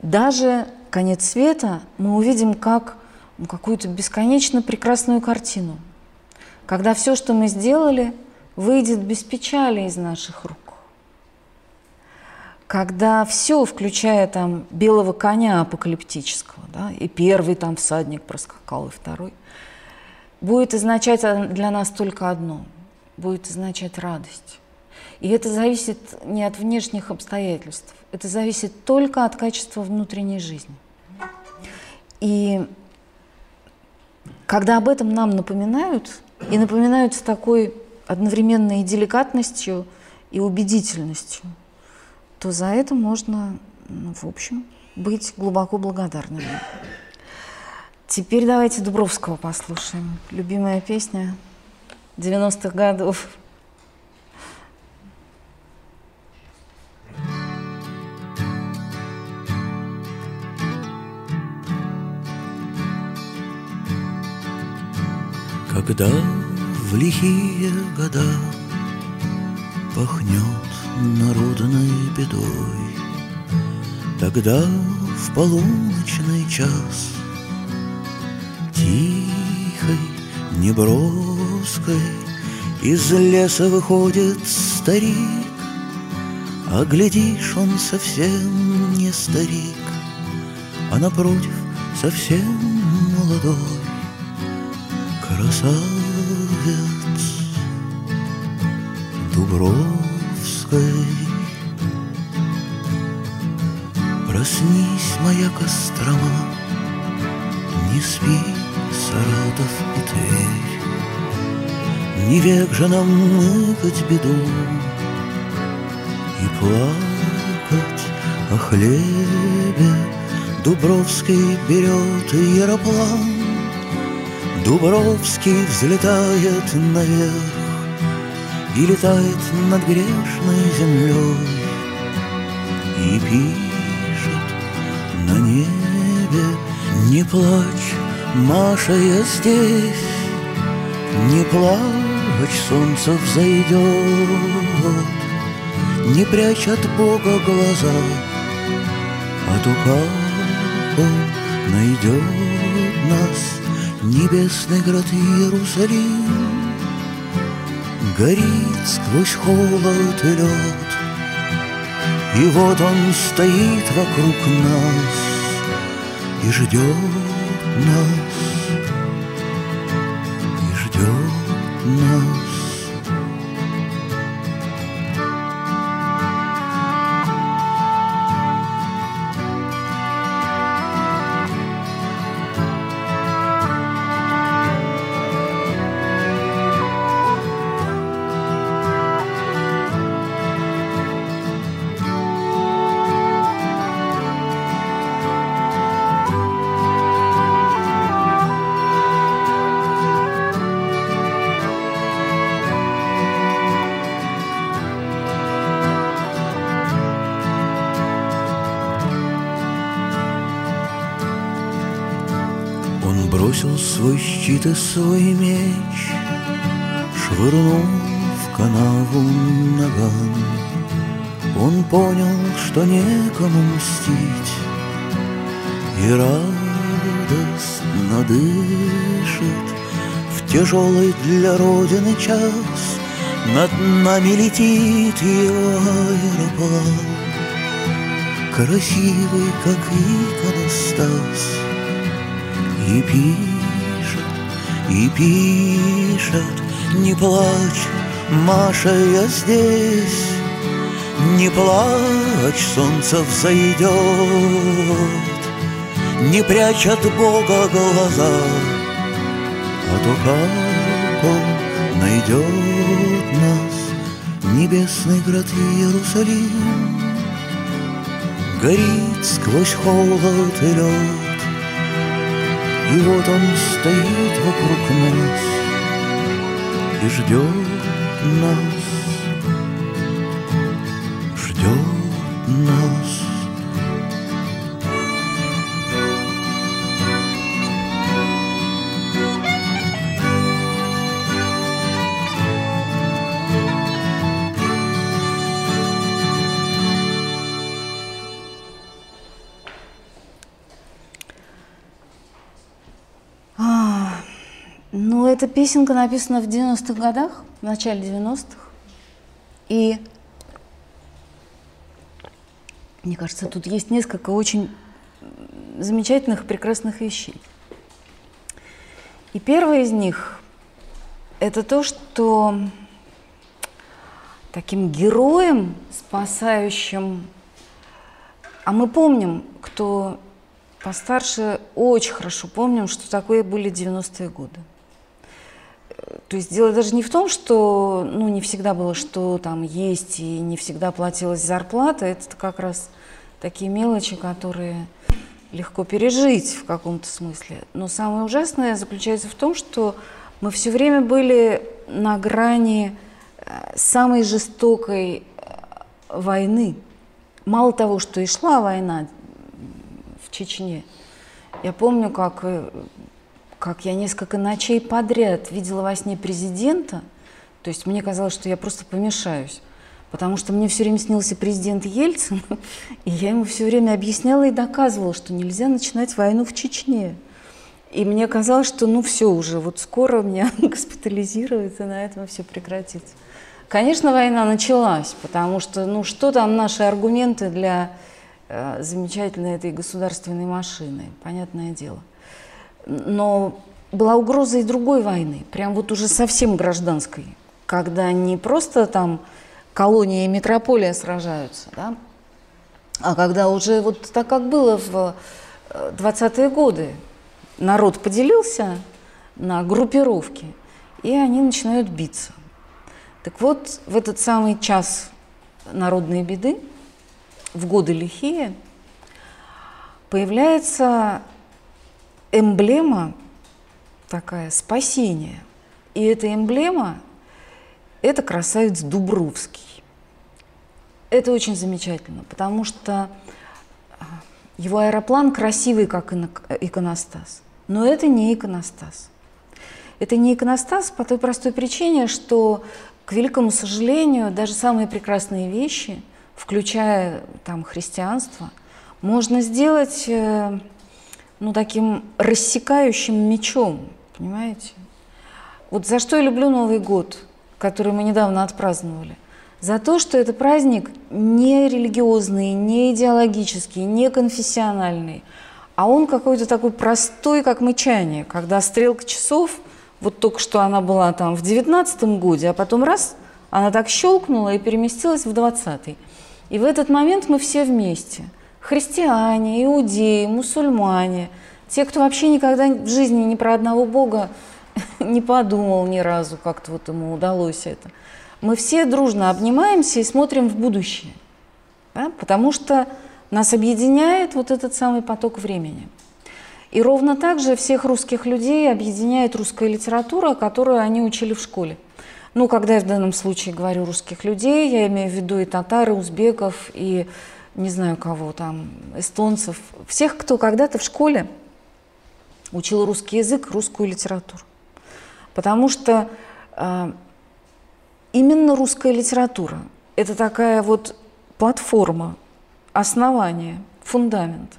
Даже конец света мы увидим как ну, какую-то бесконечно прекрасную картину. Когда все, что мы сделали, выйдет без печали из наших рук. Когда все, включая там белого коня апокалиптического, да, и первый там всадник проскакал, и второй, будет означать для нас только одно – будет означать радость. И это зависит не от внешних обстоятельств, это зависит только от качества внутренней жизни. И когда об этом нам напоминают, и напоминают с такой одновременной деликатностью, и убедительностью, то за это можно, ну, в общем, быть глубоко благодарными. Теперь давайте Дубровского послушаем. Любимая песня 90-х годов. Когда в лихие года Пахнет народной бедой, Тогда в полуночный час Тихой, неброской Из леса выходит старик, А глядишь, он совсем не старик, А напротив совсем молодой. Красавец Дубровской. Проснись, моя Кострома, не спи, Саратов и Тверь. Не век же нам мыкать беду И плакать о хлебе Дубровский берет яроплан Дубровский взлетает наверх И летает над грешной землей И пишет на небе Не плачь, Маша, я здесь Не плачь, солнце взойдет Не прячь от Бога глаза А то как он найдет нас Небесный град Иерусалим Горит сквозь холод и лед. И вот он стоит вокруг нас И ждет нас и свой меч, Швырнул в канаву ногам. Он понял, что некому мстить, И радостно дышит В тяжелый для Родины час Над нами летит его аэроплан Красивый, как иконостас и пишет, и пишет, не плачь, Маша, я здесь, не плачь, солнце взойдет, не прячь от Бога глаза, а то как он найдет нас, небесный град Иерусалим, горит сквозь холод и лед. И вот он стоит вокруг нас И ждет нас Ждет нас песенка написана в 90-х годах, в начале 90-х. И мне кажется, тут есть несколько очень замечательных, прекрасных вещей. И первое из них – это то, что таким героем, спасающим, а мы помним, кто постарше, очень хорошо помним, что такое были 90-е годы. То есть дело даже не в том, что ну, не всегда было что там есть и не всегда платилась зарплата. Это как раз такие мелочи, которые легко пережить в каком-то смысле. Но самое ужасное заключается в том, что мы все время были на грани э, самой жестокой э, войны. Мало того, что и шла война в Чечне, я помню, как э, как я несколько ночей подряд видела во сне президента, то есть мне казалось, что я просто помешаюсь, потому что мне все время снился президент Ельцин, и я ему все время объясняла и доказывала, что нельзя начинать войну в Чечне. И мне казалось, что ну все уже, вот скоро меня госпитализируют, и на этом все прекратится. Конечно, война началась, потому что, ну что там наши аргументы для э, замечательной этой государственной машины, понятное дело. Но была угроза и другой войны, прям вот уже совсем гражданской, когда не просто там колония и метрополия сражаются, да, а когда уже вот так, как было в 20-е э, годы, народ поделился на группировки, и они начинают биться. Так вот, в этот самый час народной беды, в годы лихие, появляется эмблема такая спасения. И эта эмблема – это красавец Дубровский. Это очень замечательно, потому что а, его аэроплан красивый, как иконостас. Но это не иконостас. Это не иконостас по той простой причине, что, к великому сожалению, даже самые прекрасные вещи, включая там христианство, можно сделать э, ну, таким рассекающим мечом, понимаете? Вот за что я люблю Новый год, который мы недавно отпраздновали. За то, что это праздник не религиозный, не идеологический, не конфессиональный, а он какой-то такой простой, как мычание, когда стрелка часов, вот только что она была там в девятнадцатом годе, а потом раз, она так щелкнула и переместилась в двадцатый. И в этот момент мы все вместе – христиане, иудеи, мусульмане, те, кто вообще никогда в жизни ни про одного Бога не подумал ни разу, как-то вот ему удалось это. Мы все дружно обнимаемся и смотрим в будущее, да? потому что нас объединяет вот этот самый поток времени. И ровно так же всех русских людей объединяет русская литература, которую они учили в школе. Ну, когда я в данном случае говорю русских людей, я имею в виду и татар, и узбеков, и не знаю кого там, эстонцев, всех, кто когда-то в школе учил русский язык, русскую литературу. Потому что э, именно русская литература – это такая вот платформа, основание, фундамент,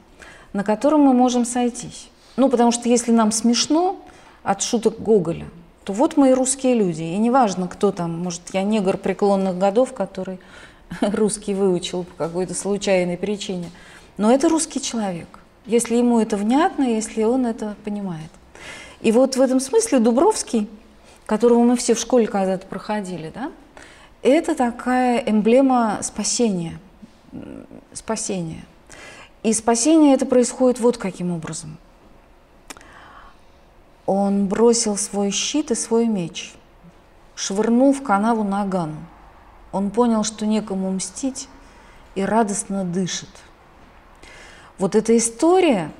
на котором мы можем сойтись. Ну, потому что если нам смешно от шуток Гоголя, то вот мы и русские люди. И неважно, кто там, может, я негр преклонных годов, который русский выучил по какой-то случайной причине. Но это русский человек, если ему это внятно, если он это понимает. И вот в этом смысле Дубровский, которого мы все в школе когда-то проходили, да, это такая эмблема спасения. Спасения. И спасение это происходит вот каким образом. Он бросил свой щит и свой меч, швырнул в канаву наган – он понял, что некому мстить и радостно дышит. Вот эта история,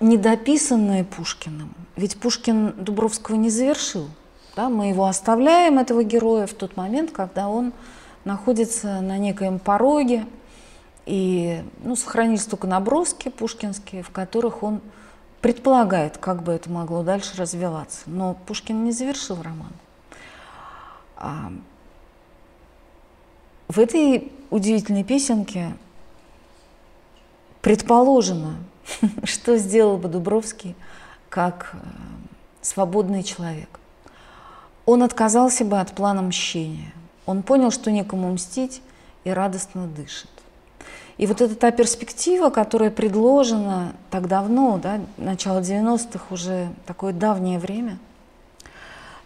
недописанная Пушкиным, ведь Пушкин Дубровского не завершил. Да? Мы его оставляем, этого героя, в тот момент, когда он находится на некоем пороге, и ну, сохранились только наброски пушкинские, в которых он предполагает, как бы это могло дальше развиваться. Но Пушкин не завершил роман. В этой удивительной песенке предположено, что сделал бы Дубровский как э, свободный человек. он отказался бы от плана мщения. Он понял, что некому мстить, и радостно дышит. И вот эта та перспектива, которая предложена так давно, да, начало 90-х, уже такое давнее время,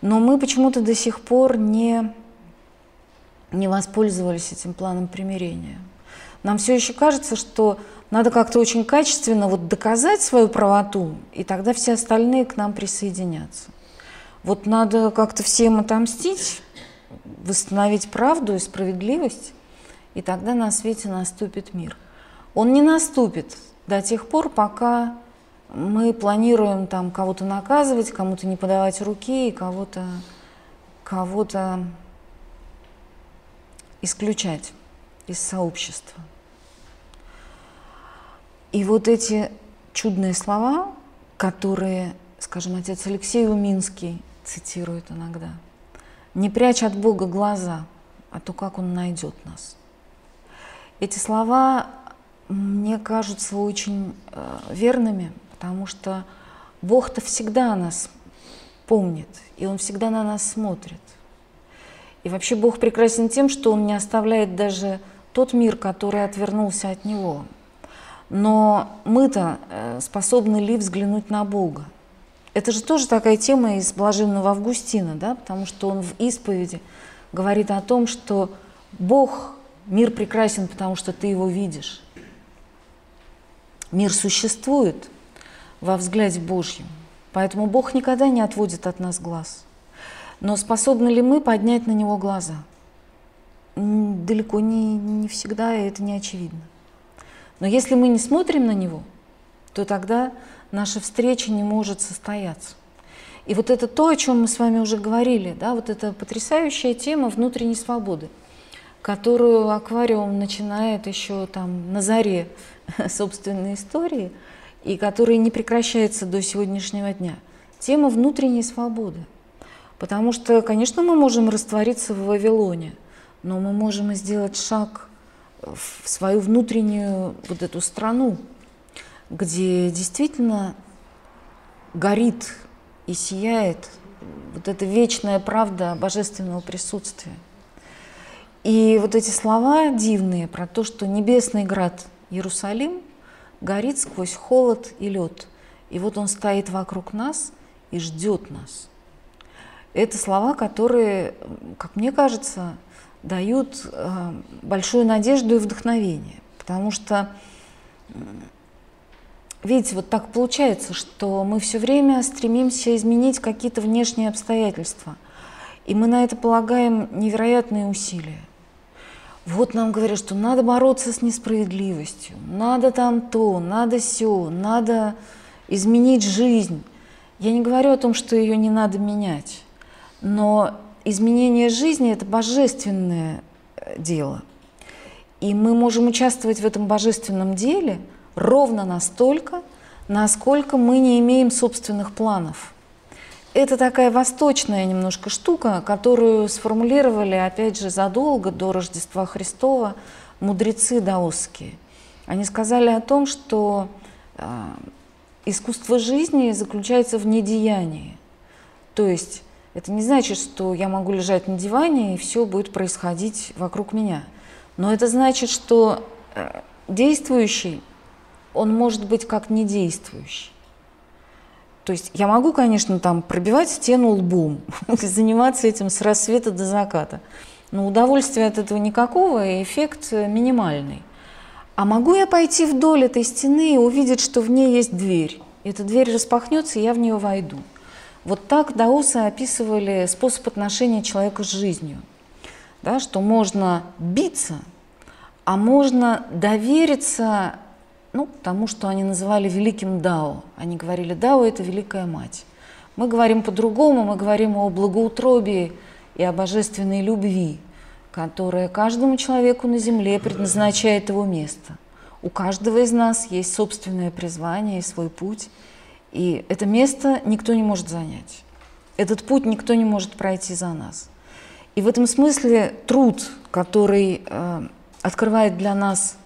но мы почему-то до сих пор не, не воспользовались этим планом примирения. Нам все еще кажется, что надо как-то очень качественно вот доказать свою правоту, и тогда все остальные к нам присоединятся. Вот надо как-то всем отомстить, восстановить правду и справедливость, и тогда на свете наступит мир. Он не наступит до тех пор, пока мы планируем там кого-то наказывать, кому-то не подавать руки, кого-то кого-то исключать из сообщества. И вот эти чудные слова, которые, скажем, отец Алексей Уминский цитирует иногда. «Не прячь от Бога глаза, а то как Он найдет нас». Эти слова мне кажутся очень э, верными, потому что Бог-то всегда нас помнит, и Он всегда на нас смотрит. И вообще Бог прекрасен тем, что Он не оставляет даже тот мир, который отвернулся от Него. Но мы-то э, способны ли взглянуть на Бога? Это же тоже такая тема из Блаженного Августина, да, потому что он в исповеди говорит о том, что Бог, мир прекрасен, потому что ты его видишь. Мир существует во взгляде Божьем, поэтому Бог никогда не отводит от нас глаз. Но способны ли мы поднять на него глаза? Далеко не, не всегда, и это не очевидно. Но если мы не смотрим на него, то тогда наша встреча не может состояться. И вот это то, о чем мы с вами уже говорили, да, вот эта потрясающая тема внутренней свободы, которую аквариум начинает еще там на заре собственной истории, и которая не прекращается до сегодняшнего дня. Тема внутренней свободы. Потому что, конечно, мы можем раствориться в Вавилоне, но мы можем сделать шаг в свою внутреннюю вот эту страну, где действительно горит и сияет вот эта вечная правда божественного присутствия. И вот эти слова дивные про то, что небесный град Иерусалим горит сквозь холод и лед. И вот он стоит вокруг нас и ждет нас. Это слова, которые, как мне кажется, дают э, большую надежду и вдохновение. Потому что Видите, вот так получается, что мы все время стремимся изменить какие-то внешние обстоятельства. И мы на это полагаем невероятные усилия. Вот нам говорят, что надо бороться с несправедливостью, надо там то, надо все, надо изменить жизнь. Я не говорю о том, что ее не надо менять, но изменение жизни – это божественное э, дело. И мы можем участвовать в этом божественном деле – ровно настолько, насколько мы не имеем собственных планов. Это такая восточная немножко штука, которую сформулировали, опять же, задолго до Рождества Христова мудрецы даосские. Они сказали о том, что э, искусство жизни заключается в недеянии. То есть это не значит, что я могу лежать на диване и все будет происходить вокруг меня. Но это значит, что э, действующий он может быть как недействующий. То есть я могу, конечно, там пробивать стену лбом, заниматься этим с рассвета до заката, но удовольствия от этого никакого, и эффект минимальный. А могу я пойти вдоль этой стены и увидеть, что в ней есть дверь? Эта дверь распахнется, и я в нее войду. Вот так даосы описывали способ отношения человека с жизнью. Да, что можно биться, а можно довериться ну, тому, что они называли великим Дао. Они говорили, Дао – это великая мать. Мы говорим по-другому, мы говорим о благоутробии и о божественной любви, которая каждому человеку на земле предназначает его место. У каждого из нас есть собственное призвание и свой путь, и это место никто не может занять. Этот путь никто не может пройти за нас. И в этом смысле труд, который э, открывает для нас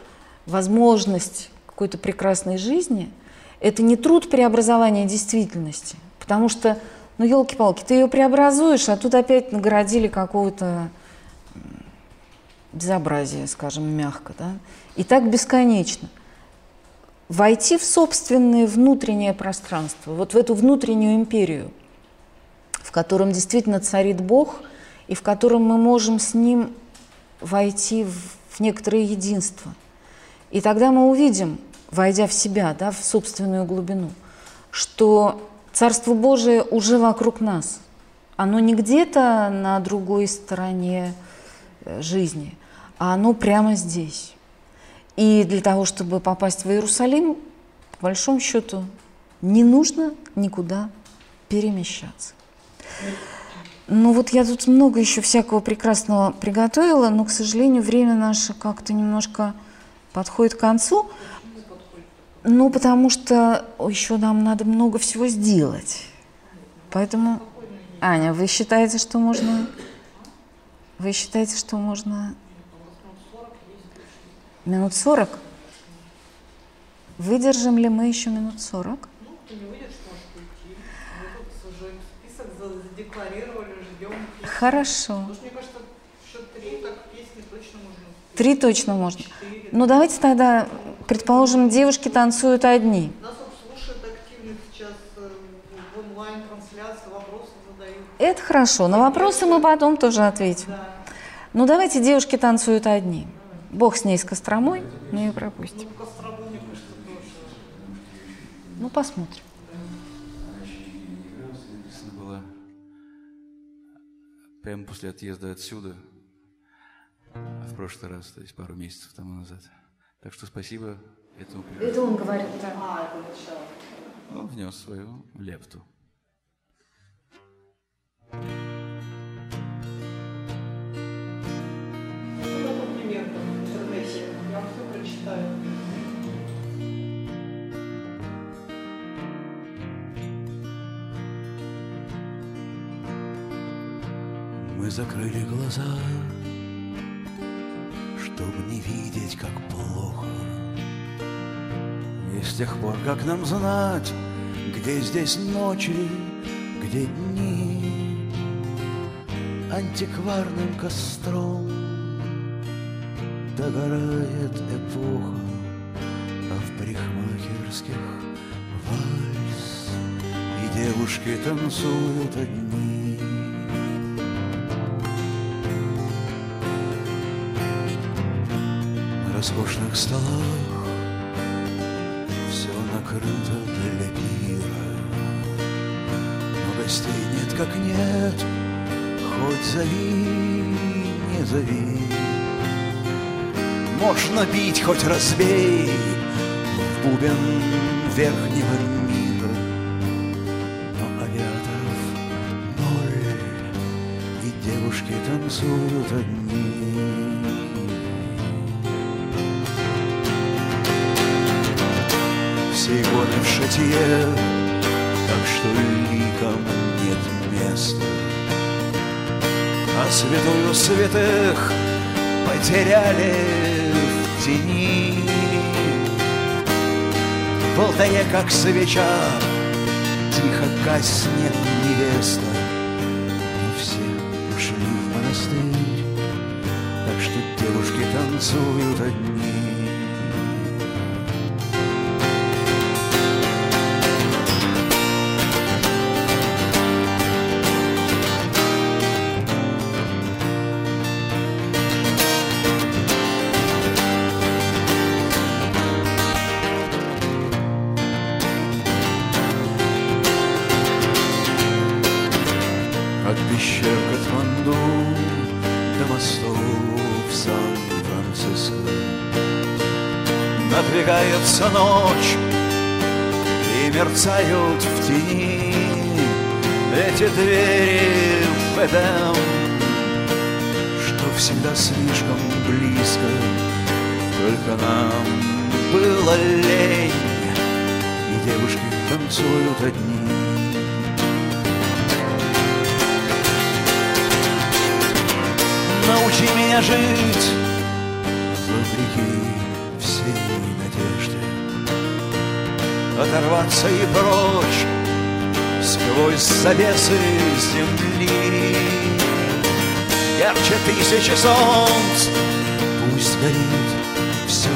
возможность какой-то прекрасной жизни, это не труд преобразования действительности, потому что Ну, елки-палки, ты ее преобразуешь, а тут опять нагородили какого-то безобразия, скажем, мягко, да? И так бесконечно. Войти в собственное внутреннее пространство, вот в эту внутреннюю империю, в котором действительно царит Бог, и в котором мы можем с Ним войти в, некоторое единство. И тогда мы увидим, войдя в себя, да, в собственную глубину, что Царство Божие уже вокруг нас. Оно не где-то на другой стороне э, жизни, а оно прямо здесь. И для того, чтобы попасть в Иерусалим, по большому счету, не нужно никуда перемещаться. Ну вот я тут много еще всякого прекрасного приготовила, но, к сожалению, время наше как-то немножко подходит к концу. Ну, потому что еще нам надо много всего сделать. Поэтому, Аня, вы считаете, что можно... Вы считаете, что можно... Минут сорок? Выдержим ли мы еще минут сорок? Ну, ты не выйдешь, можешь уйти. Мы тут уже список задекларировали, ждем. Хорошо. Потому что, мне кажется, еще три так песни точно можно успеть. Три точно можно. Четыре. Ну, давайте тогда, предположим, девушки танцуют одни. Нас слушают активно сейчас э, в онлайн-трансляции, вопросы задают. Это хорошо. На вопросы мы потом тоже ответим. Да. Ну, давайте девушки танцуют одни. Бог с ней, с Костромой, мы ее пропустим. Ну. Ну, посмотрим. Было прямо после отъезда отсюда, в прошлый раз, то есть пару месяцев тому назад. Так что спасибо этому приятелю. Это он говорит, да. А, это начало. Он внес свою лепту. Ну, такой прочитаю. Мы закрыли глаза, чтобы не видеть, как плохо. И с тех пор, как нам знать, где здесь ночи, где дни, антикварным костром догорает эпоха, а в парикмахерских вальс, и девушки танцуют одни. На роскошных столах все накрыто для пира. Но гостей нет как нет, хоть зови, не зови. Можно бить, хоть разбей в бубен верхнего мира. Но авиаторов ноль, и девушки танцуют одни. Все годы в шатье, так что ликом нет места. А святую святых потеряли в тени. В как свеча, тихо гаснет невеста. Но все ушли в монастырь, так что девушки танцуют одни. Надвигается ночь и мерцают в тени Эти двери в Эдем, что всегда слишком близко Только нам было лень И девушки танцуют одни. Научи меня жить Вопреки Оторваться и прочь сквозь завесы земли. Ярче тысячи солнц, пусть горит все,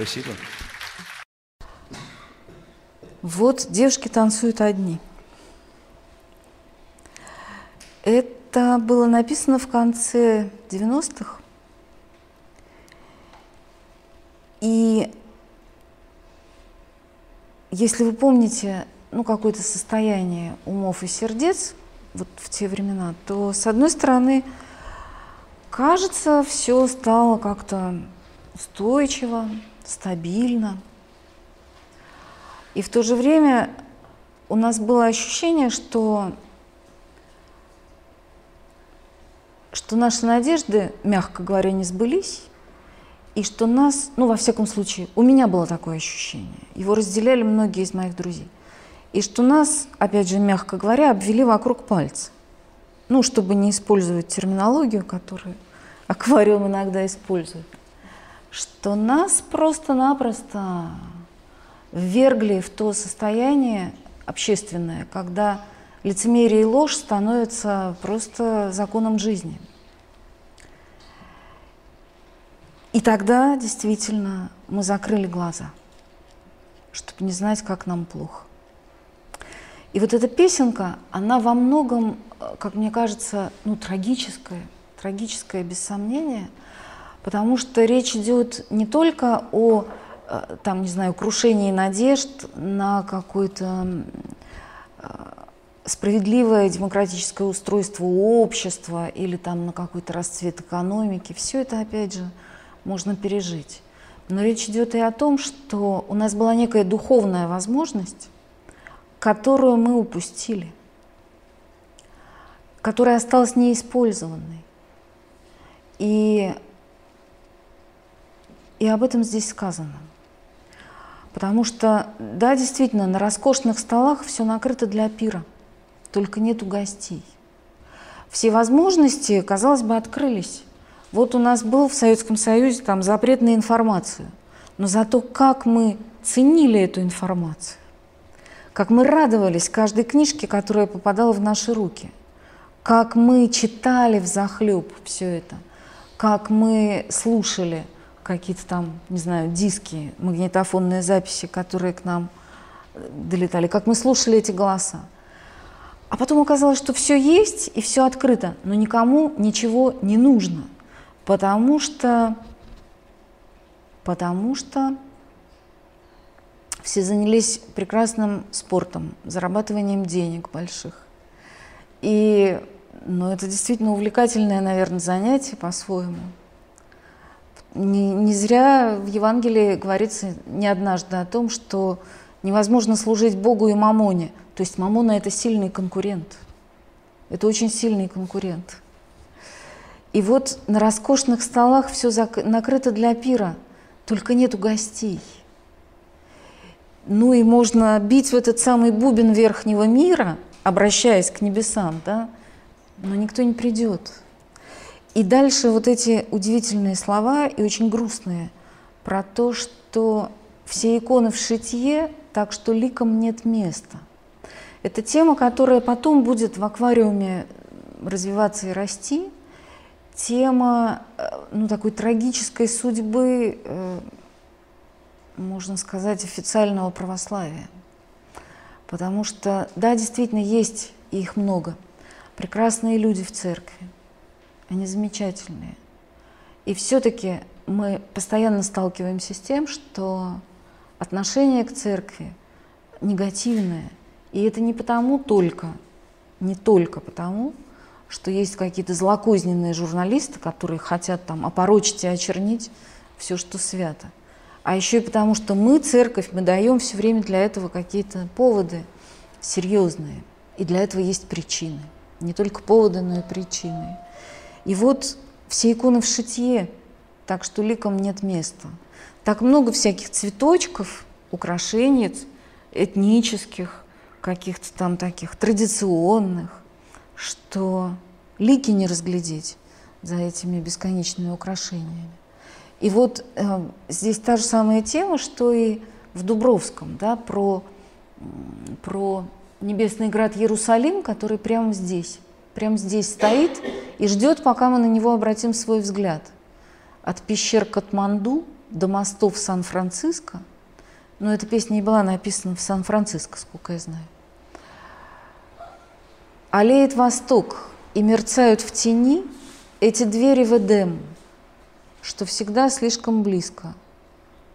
Спасибо. Вот девушки танцуют одни. Это было написано в конце 90-х. И если вы помните, ну, какое-то состояние умов и сердец вот в те времена, то, с одной стороны, кажется, все стало как-то устойчиво, стабильно. И в то же время у нас было ощущение, что, что наши надежды, мягко говоря, не сбылись, и что нас, ну, во всяком случае, у меня было такое ощущение, его разделяли многие из моих друзей, и что нас, опять же, мягко говоря, обвели вокруг пальца. Ну, чтобы не использовать терминологию, которую аквариум иногда использует что нас просто-напросто ввергли в то состояние общественное, когда лицемерие и ложь становятся просто законом жизни. И тогда действительно мы закрыли глаза, чтобы не знать, как нам плохо. И вот эта песенка, она во многом, э, как мне кажется, ну, трагическая, трагическая без сомнения – Потому что речь идет не только о, э, там, не знаю, крушении надежд на какое-то э, справедливое демократическое устройство общества или там на какой-то расцвет экономики. Все это, опять же, можно пережить. Но речь идет и о том, что у нас была некая духовная возможность, которую мы упустили, которая осталась неиспользованной. И и об этом здесь сказано. Потому что, да, действительно, на роскошных столах все накрыто для пира, только нету гостей. Все возможности, казалось бы, открылись. Вот у нас был в Советском Союзе там запрет на информацию. Но зато как мы ценили эту информацию, как мы радовались каждой книжке, которая попадала в наши руки, как мы читали в захлеб все это, как мы слушали – какие-то там, не знаю, диски, магнитофонные записи, которые к нам э, долетали, как мы слушали эти голоса. А потом оказалось, что все есть и все открыто, но никому ничего не нужно, потому что, потому что все занялись прекрасным спортом, зарабатыванием денег больших. И ну, это действительно увлекательное, наверное, занятие по-своему. Не, не зря в Евангелии говорится не однажды о том, что невозможно служить Богу и Мамоне. То есть Мамона – это сильный конкурент. Это очень сильный конкурент. И вот на роскошных столах все накрыто для пира, только нету гостей. Ну и можно бить в этот самый бубен верхнего мира, обращаясь к небесам, да, но никто не придет. И дальше вот эти удивительные слова и очень грустные про то, что все иконы в шитье, так что ликом нет места. Это тема, которая потом будет в аквариуме развиваться и расти. Тема э, ну, такой трагической судьбы, э, можно сказать, официального православия. Потому что, да, действительно, есть их много. Прекрасные люди в церкви, они замечательные. И все-таки мы постоянно сталкиваемся с тем, что отношение к церкви негативное. И это не потому только, не только потому, что есть какие-то злокозненные журналисты, которые хотят там опорочить и очернить все, что свято. А еще и потому, что мы, церковь, мы даем все время для этого какие-то поводы серьезные. И для этого есть причины. Не только поводы, но и причины. И вот все иконы в шитье, так что ликам нет места. Так много всяких цветочков, украшений этнических, каких-то там таких традиционных, что лики не разглядеть за этими бесконечными украшениями. И вот э, здесь та же самая тема, что и в Дубровском, да, про, про небесный град Иерусалим, который прямо здесь, прямо здесь стоит и ждет, пока мы на него обратим свой взгляд. От пещер Катманду до мостов Сан-Франциско, но эта песня не была написана в Сан-Франциско, сколько я знаю. Олеет восток, и мерцают в тени эти двери в Эдем, что всегда слишком близко.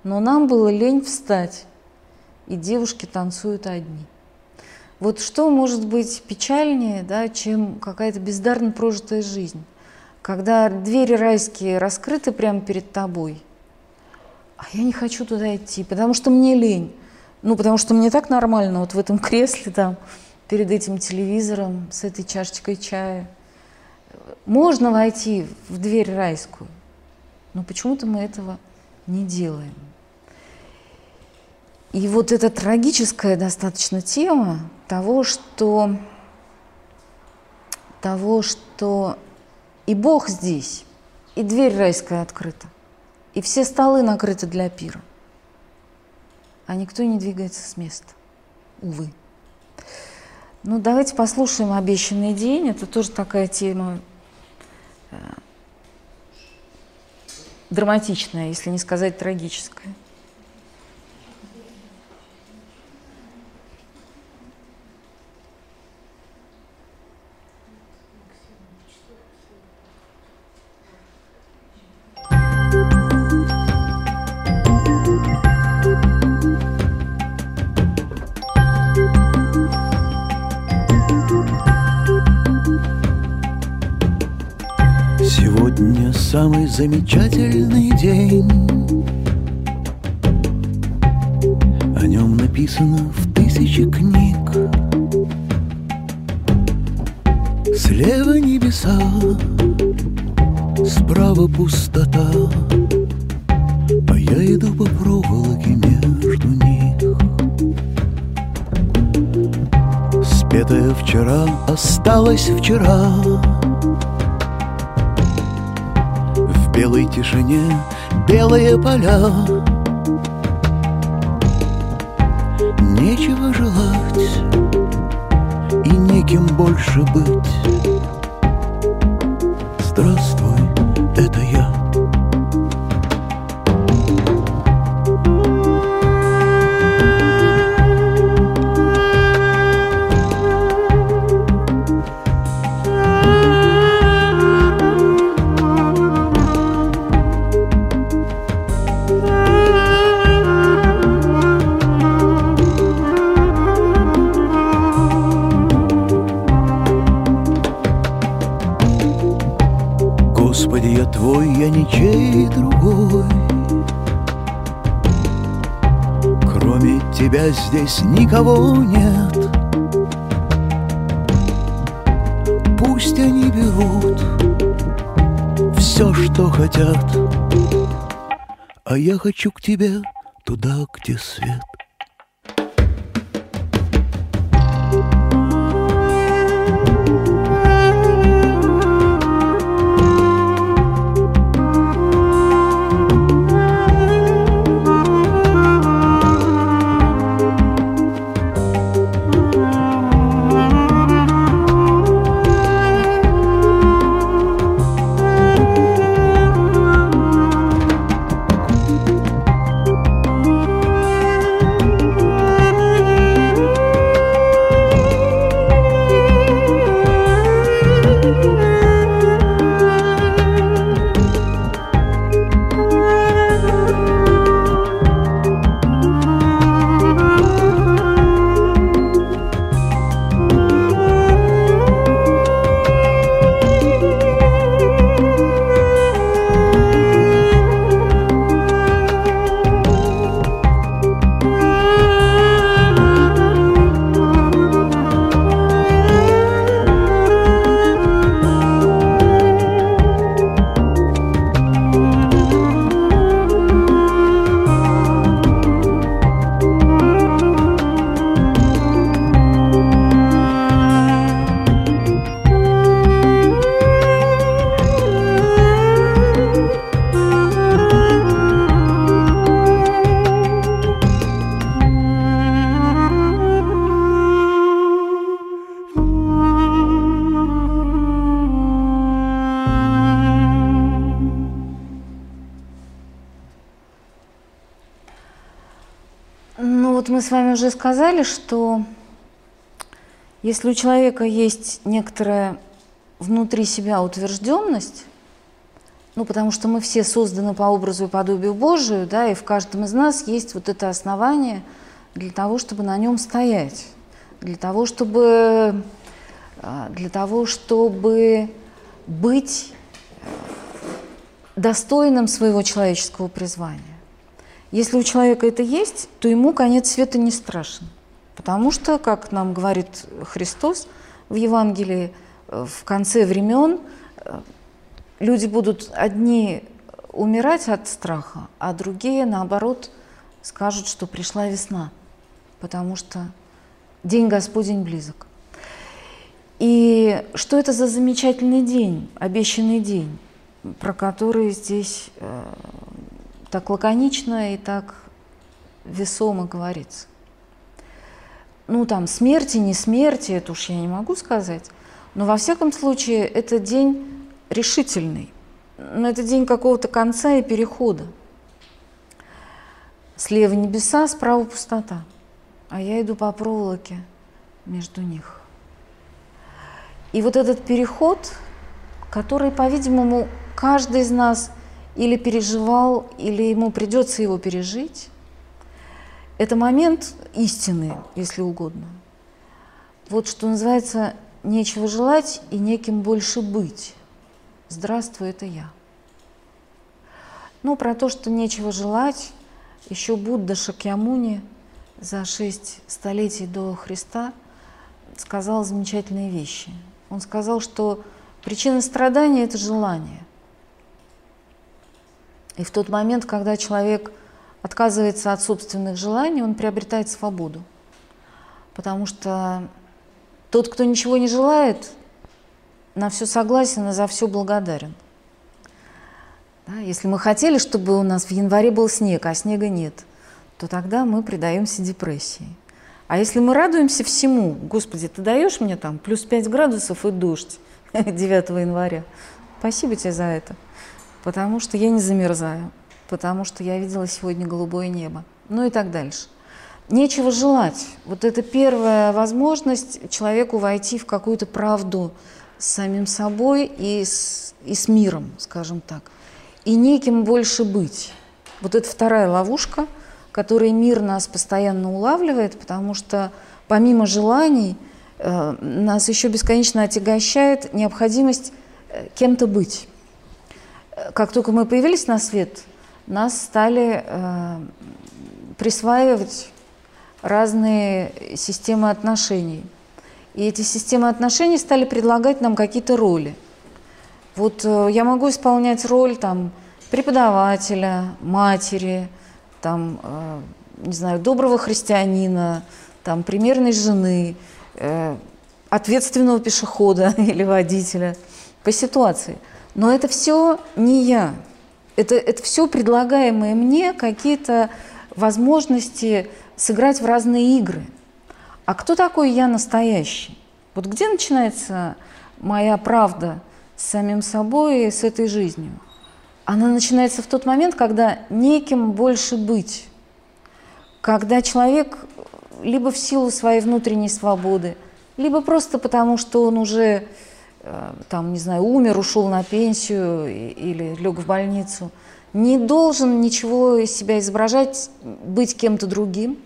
Но нам было лень встать, и девушки танцуют одни. Вот что может быть печальнее, да, чем какая-то бездарно прожитая жизнь, когда двери райские раскрыты прямо перед тобой, а я не хочу туда идти, потому что мне лень. Ну, потому что мне так нормально вот в этом кресле там, перед этим телевизором, с этой чашечкой чая. Можно войти в дверь райскую, но почему-то мы этого не делаем. И вот эта трагическая достаточно тема того, что, того, что и Бог здесь, и дверь райская открыта, и все столы накрыты для пира, а никто не двигается с места, увы. Ну, давайте послушаем «Обещанный день». Это тоже такая тема э, драматичная, если не сказать трагическая. Самый замечательный день. О нем написано в тысячи книг. Слева небеса, справа пустота, А я иду по проволоке между них. Спетое вчера осталось вчера, белой тишине белые поля. Нечего желать и неким больше быть. Здесь никого нет. Пусть они берут все, что хотят. А я хочу к тебе туда, где свет сказали, что если у человека есть некоторая внутри себя утвержденность, ну, потому что мы все созданы по образу и подобию Божию, да, и в каждом из нас есть вот это основание для того, чтобы на нем стоять, для того, чтобы, а, для того, чтобы быть достойным своего человеческого призвания. Если у человека это есть, то ему конец света не страшен. Потому что, как нам говорит Христос в Евангелии, э, в конце времен э, люди будут одни умирать от страха, а другие, наоборот, скажут, что пришла весна, потому что день Господень близок. И что это за замечательный день, обещанный день, про который здесь э, так лаконично и так весомо говорится. Ну, там, смерти, не смерти, это уж я не могу сказать. Но во всяком случае, это день решительный. Но это день какого-то конца и перехода. Слева небеса, справа пустота. А я иду по проволоке между них. И вот этот переход, который, по-видимому, каждый из нас или переживал, или ему придется его пережить, это момент истины, если угодно. Вот что называется «нечего желать и неким больше быть». Здравствуй, это я. Ну, про то, что нечего желать, еще Будда Шакьямуни за шесть столетий до Христа сказал замечательные вещи. Он сказал, что причина страдания – это желание. И в тот момент, когда человек отказывается от собственных желаний, он приобретает свободу. Потому что тот, кто ничего не желает, на все согласен и за все благодарен. Да, если мы хотели, чтобы у нас в январе был снег, а снега нет, то тогда мы предаемся депрессии. А если мы радуемся всему, Господи, ты даешь мне там плюс 5 градусов и дождь 9 января, спасибо тебе за это потому что я не замерзаю, потому что я видела сегодня голубое небо, ну и так дальше. Нечего желать. Вот это первая возможность человеку войти в какую-то правду с самим собой и с, и с миром, скажем так. И неким больше быть. Вот это вторая ловушка, которой мир нас постоянно улавливает, потому что помимо желаний э, нас еще бесконечно отягощает необходимость э, кем-то быть как только мы появились на свет, нас стали э, присваивать разные системы отношений. И эти системы отношений стали предлагать нам какие-то роли. Вот э, я могу исполнять роль там, преподавателя, матери, там, э, не знаю, доброго христианина, там, примерной жены, э, ответственного пешехода или водителя по ситуации – но это все не я. Это, это все предлагаемые мне какие-то возможности сыграть в разные игры. А кто такой я настоящий? Вот где начинается моя правда с самим собой и с этой жизнью? Она начинается в тот момент, когда неким больше быть. Когда человек либо в силу своей внутренней свободы, либо просто потому, что он уже там, не знаю, умер, ушел на пенсию или лег в больницу, не должен ничего из себя изображать, быть кем-то другим.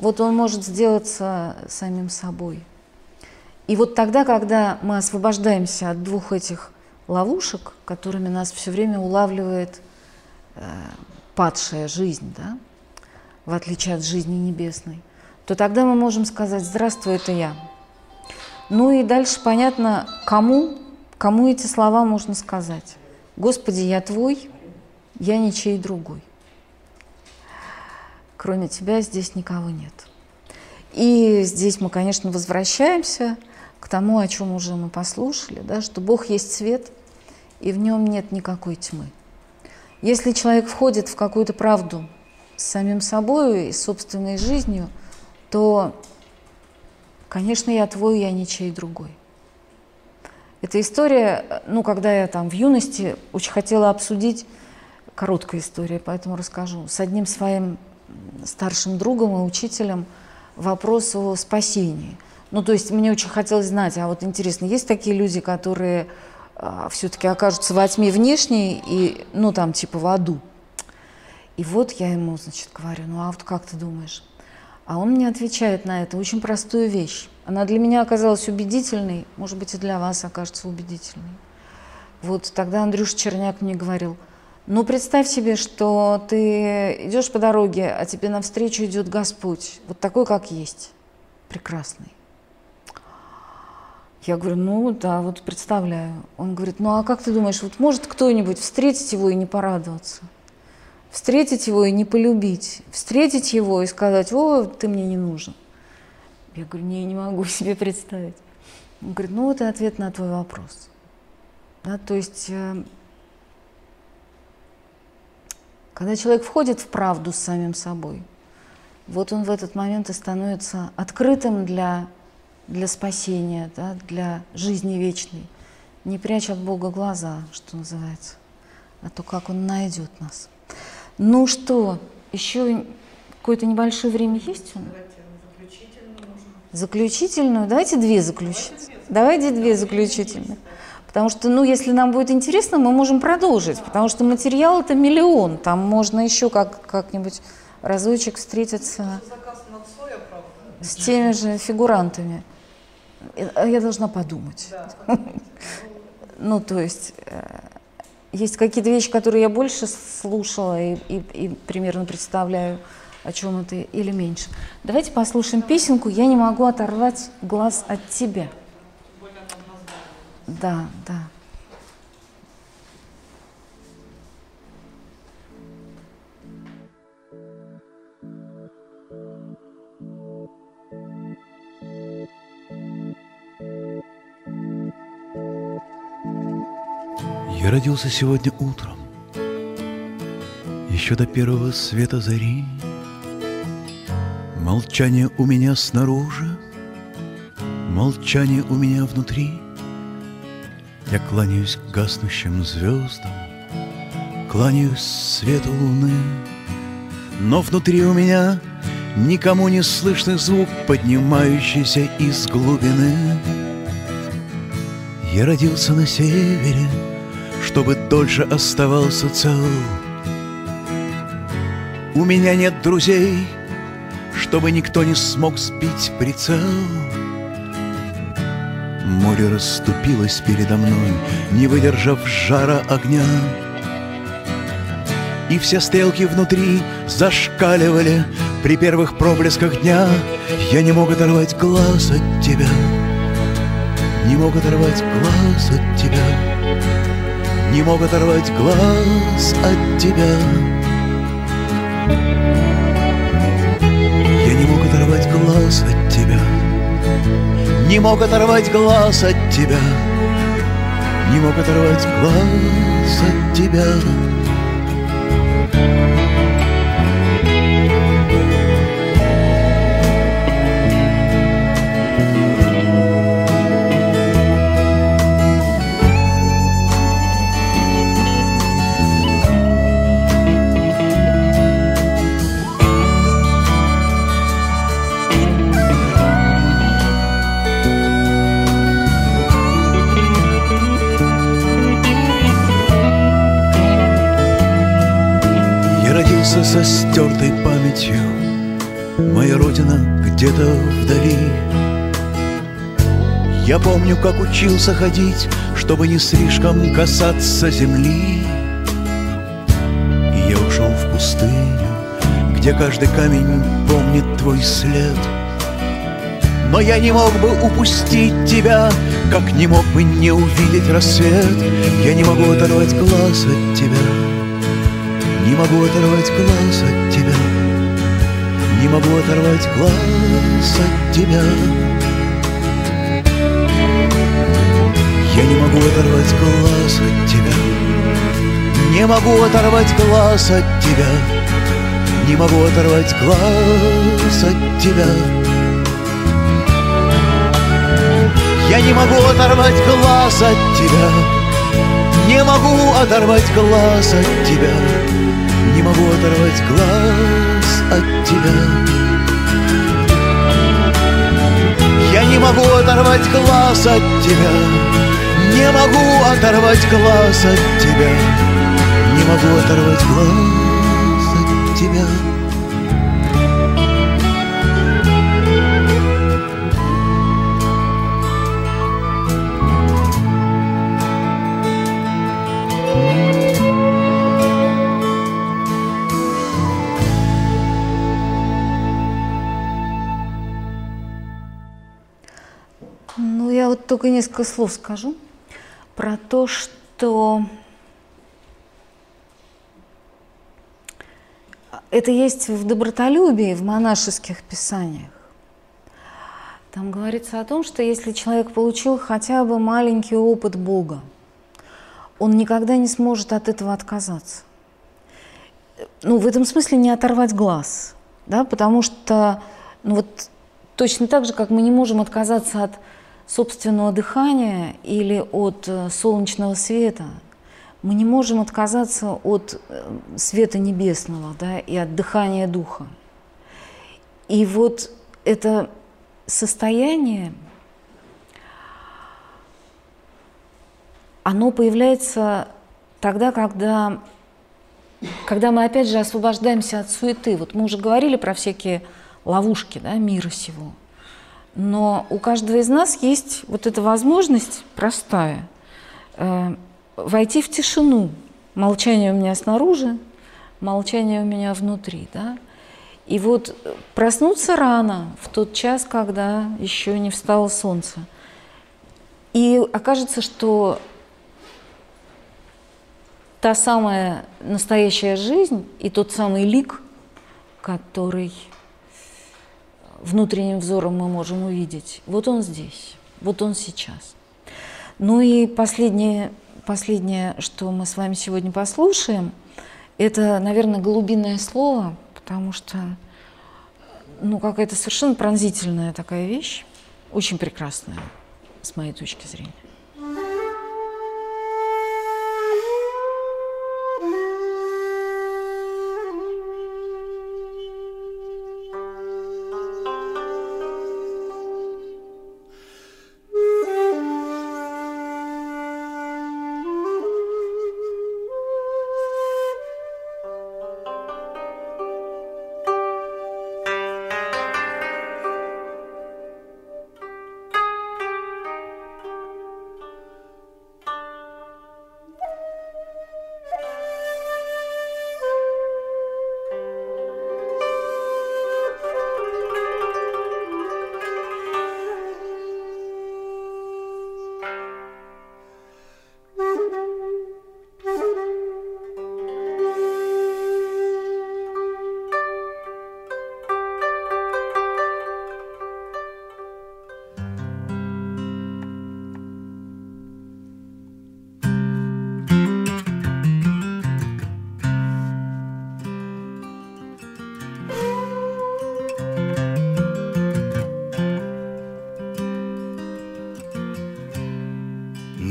Вот он может сделаться самим собой. И вот тогда, когда мы освобождаемся от двух этих ловушек, которыми нас все время улавливает э, падшая жизнь, да, в отличие от жизни небесной, то тогда мы можем сказать «Здравствуй, это я». Ну и дальше понятно, кому, кому эти слова можно сказать. Господи, я Твой, я ничей другой. Кроме Тебя здесь никого нет. И здесь мы, конечно, возвращаемся к тому, о чем уже мы послушали, да, что Бог есть свет, и в нем нет никакой тьмы. Если человек входит в какую-то правду с самим собой и собственной жизнью, то Конечно, я твой, я ничей другой. Эта история, ну, когда я там в юности очень хотела обсудить, короткая история, поэтому расскажу, с одним своим старшим другом и учителем вопрос о спасении. Ну, то есть мне очень хотелось знать, а вот интересно, есть такие люди, которые а, все-таки окажутся во тьме внешней и, ну, там, типа в аду. И вот я ему, значит, говорю, ну, а вот как ты думаешь? А он мне отвечает на это очень простую вещь. Она для меня оказалась убедительной, может быть, и для вас окажется убедительной. Вот тогда Андрюш Черняк мне говорил, ну, представь себе, что ты идешь по дороге, а тебе навстречу идет Господь, вот такой, как есть, прекрасный. Я говорю, ну да, вот представляю. Он говорит, ну а как ты думаешь, вот может кто-нибудь встретить его и не порадоваться? Встретить его и не полюбить? Встретить его и сказать, о, ты мне не нужен? Я говорю, не, не могу себе представить. Он говорит, ну вот и ответ на твой вопрос. Да, то есть, э, когда человек входит в правду с самим собой, вот он в этот момент и становится открытым для для спасения, да, для жизни вечной. Не прячь от Бога глаза, что называется, а то как Он найдет нас. Ну что, еще какое-то небольшое время есть у нас? Заключительную? Давайте две заключительные. Давайте две заключительные. Потому что, ну, если нам будет интересно, мы можем продолжить, потому что материал это миллион, там можно еще как, как-нибудь разочек встретиться с теми же фигурантами. Э, я должна подумать. Ну, то есть э, есть какие-то вещи, которые я больше слушала и, и, и примерно представляю, о чем это, или меньше. Давайте послушаем песенку «Я не могу оторвать глаз от тебя». Да, да. Я родился сегодня утром, еще до первого света зари. Молчание у меня снаружи, молчание у меня внутри. Я кланяюсь гаснущим звездам, кланяюсь свету луны, но внутри у меня никому не слышный звук, поднимающийся из глубины. Я родился на севере, чтобы дольше оставался цел. У меня нет друзей, чтобы никто не смог сбить прицел. Море расступилось передо мной, не выдержав жара огня. И все стрелки внутри зашкаливали при первых проблесках дня. Я не мог оторвать глаз от тебя, не мог оторвать глаз от тебя не мог оторвать глаз от тебя. Я не мог оторвать глаз от тебя, не мог оторвать глаз от тебя, не мог оторвать глаз от тебя. Со стертой памятью Моя родина где-то вдали Я помню, как учился ходить Чтобы не слишком касаться земли И я ушел в пустыню Где каждый камень помнит твой след но я не мог бы упустить тебя, Как не мог бы не увидеть рассвет. Я не могу оторвать глаз от тебя. Не могу оторвать глаз от тебя. Не могу оторвать глаз от тебя. Я не могу оторвать глаз от тебя. Не могу оторвать глаз от тебя. Не могу оторвать глаз от тебя. Я не могу оторвать глаз от тебя. Не могу оторвать глаз от тебя не могу оторвать глаз от тебя. Я не могу оторвать глаз от тебя, не могу оторвать глаз от тебя, не могу оторвать глаз от тебя. Вот только несколько слов скажу про то, что это есть в добротолюбии, в монашеских писаниях. Там говорится о том, что если человек получил хотя бы маленький опыт Бога, он никогда не сможет от этого отказаться. Ну, в этом смысле не оторвать глаз, да, потому что, ну вот точно так же, как мы не можем отказаться от собственного дыхания или от э, солнечного света, мы не можем отказаться от э, света небесного да, и от дыхания духа. И вот это состояние, оно появляется тогда, когда, когда мы опять же освобождаемся от суеты. Вот мы уже говорили про всякие ловушки да, мира сего. Но у каждого из нас есть вот эта возможность простая э, войти в тишину. Молчание у меня снаружи, молчание у меня внутри. Да? И вот проснуться рано, в тот час, когда еще не встало солнце. И окажется, что та самая настоящая жизнь и тот самый лик, который внутренним взором мы можем увидеть, вот он здесь, вот он сейчас. Ну и последнее, последнее, что мы с вами сегодня послушаем, это, наверное, голубиное слово, потому что ну, какая-то совершенно пронзительная такая вещь, очень прекрасная с моей точки зрения.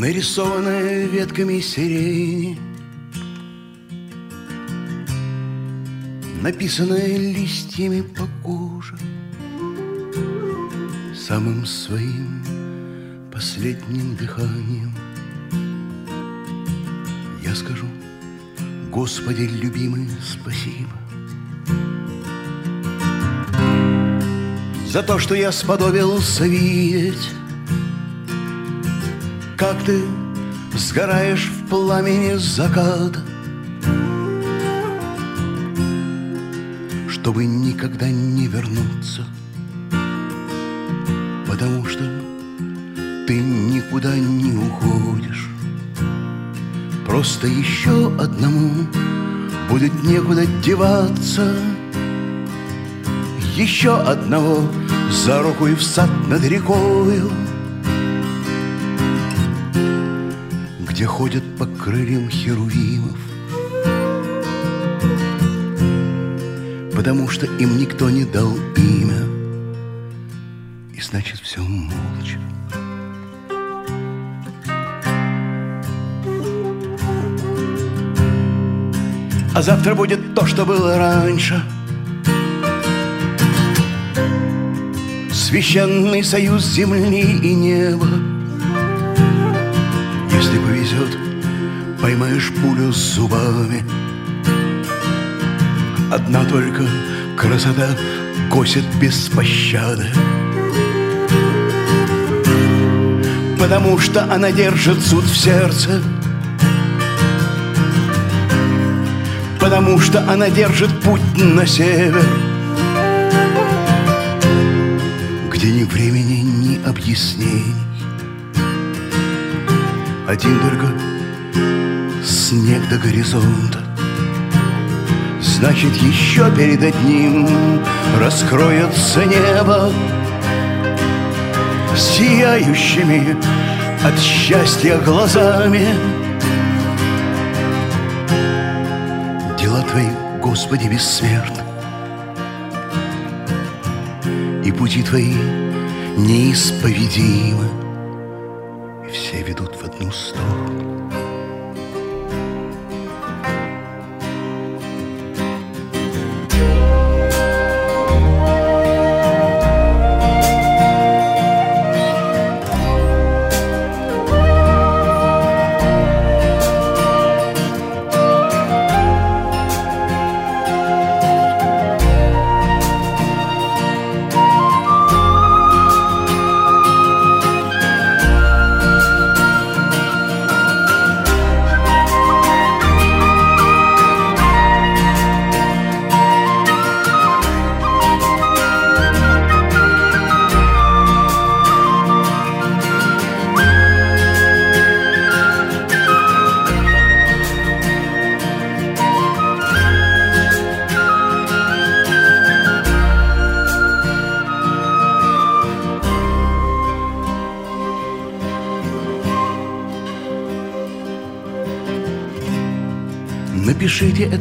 Нарисованная ветками сирени, написанная листьями по коже, самым своим последним дыханием. Я скажу, Господи, любимый, спасибо. За то, что я сподобился видеть как ты сгораешь в пламени заката, Чтобы никогда не вернуться, Потому что ты никуда не уходишь. Просто еще одному будет некуда деваться, Еще одного за руку и в сад над рекою — Где ходят по крыльям херувимов. Потому что им никто не дал имя. И значит все молча. А завтра будет то, что было раньше. Священный союз земли и неба. Поймаешь пулю зубами. Одна только красота косит без пощады. Потому что она держит суд в сердце Потому что она держит путь на север Где ни времени, ни объяснений Один только снег до горизонта Значит, еще перед одним раскроется небо Сияющими от счастья глазами. Дела Твои, Господи, бессмертны. И пути Твои неисповедимы. И все ведут в одну сторону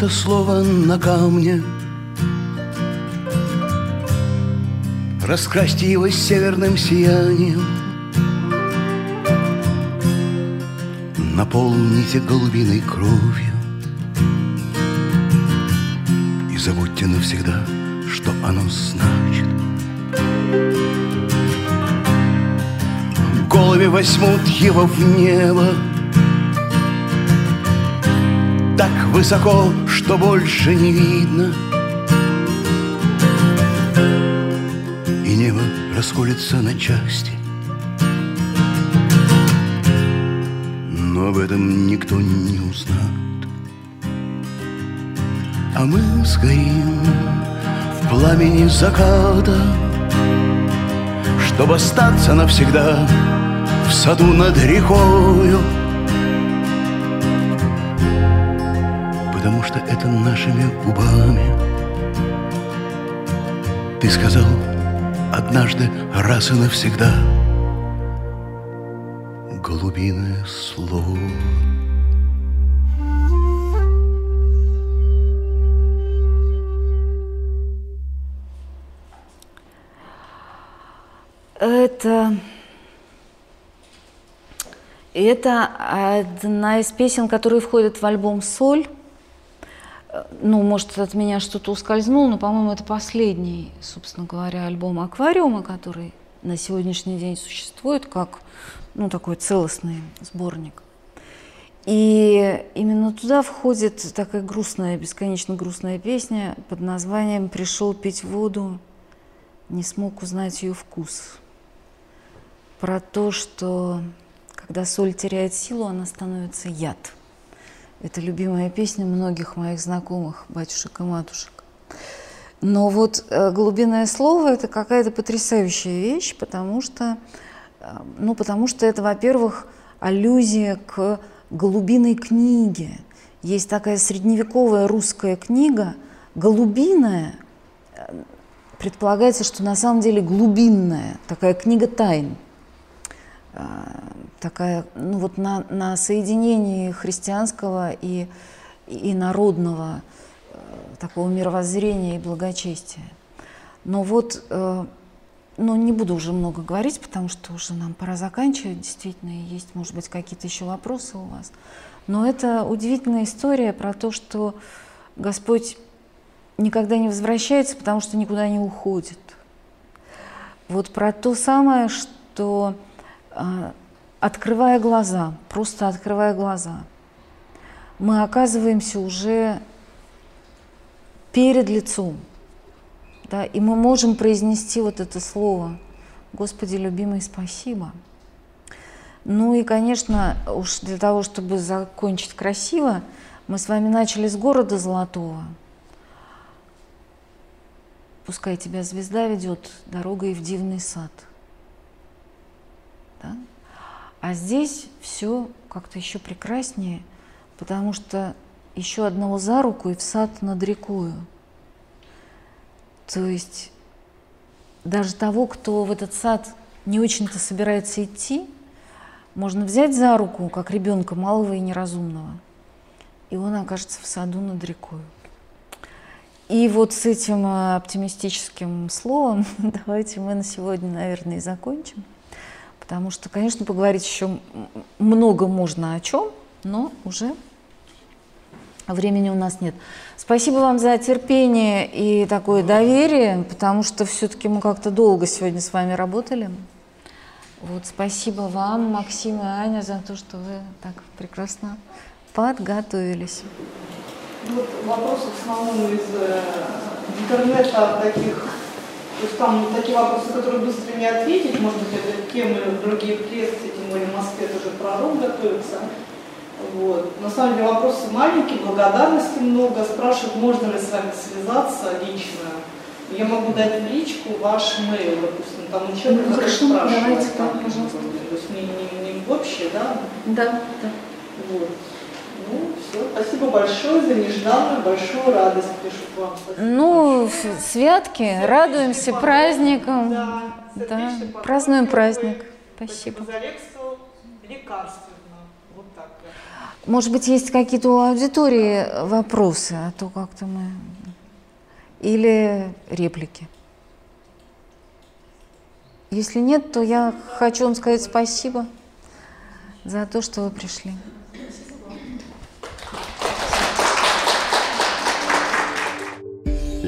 это слово на камне. Раскрасьте его северным сиянием. Наполните голубиной кровью. И забудьте навсегда, что оно значит. Голуби возьмут его в небо высоко, что больше не видно. И небо расколется на части. Но об этом никто не узнает. А мы сгорим в пламени заката, Чтобы остаться навсегда в саду над рекою. Потому что это нашими губами. Ты сказал однажды раз и навсегда голубиное слово. Это это одна из песен, которые входят в альбом «Соль». Ну, может, от меня что-то ускользнуло, но, по-моему, это последний, собственно говоря, альбом «Аквариума», который на сегодняшний день существует как, ну, такой целостный сборник. И именно туда входит такая грустная, бесконечно грустная песня под названием «Пришел пить воду, не смог узнать ее вкус». Про то, что когда соль теряет силу, она становится яд. Это любимая песня многих моих знакомых, батюшек и матушек. Но вот э, глубинное слово – это какая-то потрясающая вещь, потому что, э, ну, потому что это, во-первых, аллюзия к голубиной книге. Есть такая средневековая русская книга, голубиная, э, предполагается, что на самом деле глубинная, такая книга тайн – такая, ну вот на, на соединении христианского и, и народного э, такого мировоззрения и благочестия. Но вот, э, ну не буду уже много говорить, потому что уже нам пора заканчивать, действительно, есть, может быть, какие-то еще вопросы у вас. Но это удивительная история про то, что Господь никогда не возвращается, потому что никуда не уходит. Вот про то самое, что а, открывая глаза, просто открывая глаза, мы оказываемся уже перед лицом. Да, и мы можем произнести вот это слово «Господи, любимый, спасибо». Ну и, конечно, уж для того, чтобы закончить красиво, мы с вами начали с города Золотого. Пускай тебя звезда ведет дорогой в дивный сад. Да? А здесь все как-то еще прекраснее, потому что еще одного за руку и в сад над рекою. То есть даже того, кто в этот сад не очень-то собирается идти, можно взять за руку, как ребенка малого и неразумного, и он окажется в саду над рекой. И вот с этим э, оптимистическим словом давайте мы на сегодня, наверное, и закончим. Потому что, конечно, поговорить еще много можно о чем, но уже времени у нас нет. Спасибо вам за терпение и такое доверие, потому что все-таки мы как-то долго сегодня с вами работали. Вот, спасибо вам, Максим и Аня, за то, что вы так прекрасно подготовились. Вот вопрос в основном из э, интернета таких, то есть там такие вопросы, которые быстро не ответить, может быть, это темы другие лекции, тем более в Москве тоже пророк готовится. Вот. На самом деле вопросы маленькие, благодарности много. Спрашивают, можно ли с вами связаться лично я могу дать в личку ваш mail, допустим, там у человека, ну, хорошо, давайте там, пожалуйста. То есть не, не, не в общее, да? Да, да. Вот. Ну, все, спасибо большое за нежданную большую радость, пишут вам. Спасибо ну, большое. святки, Все радуемся праздникам. Да, да. празднуем праздник. Спасибо. Вот так. Может быть, есть какие-то у аудитории вопросы, а то как-то мы или реплики? Если нет, то я хочу вам сказать спасибо за то, что вы пришли.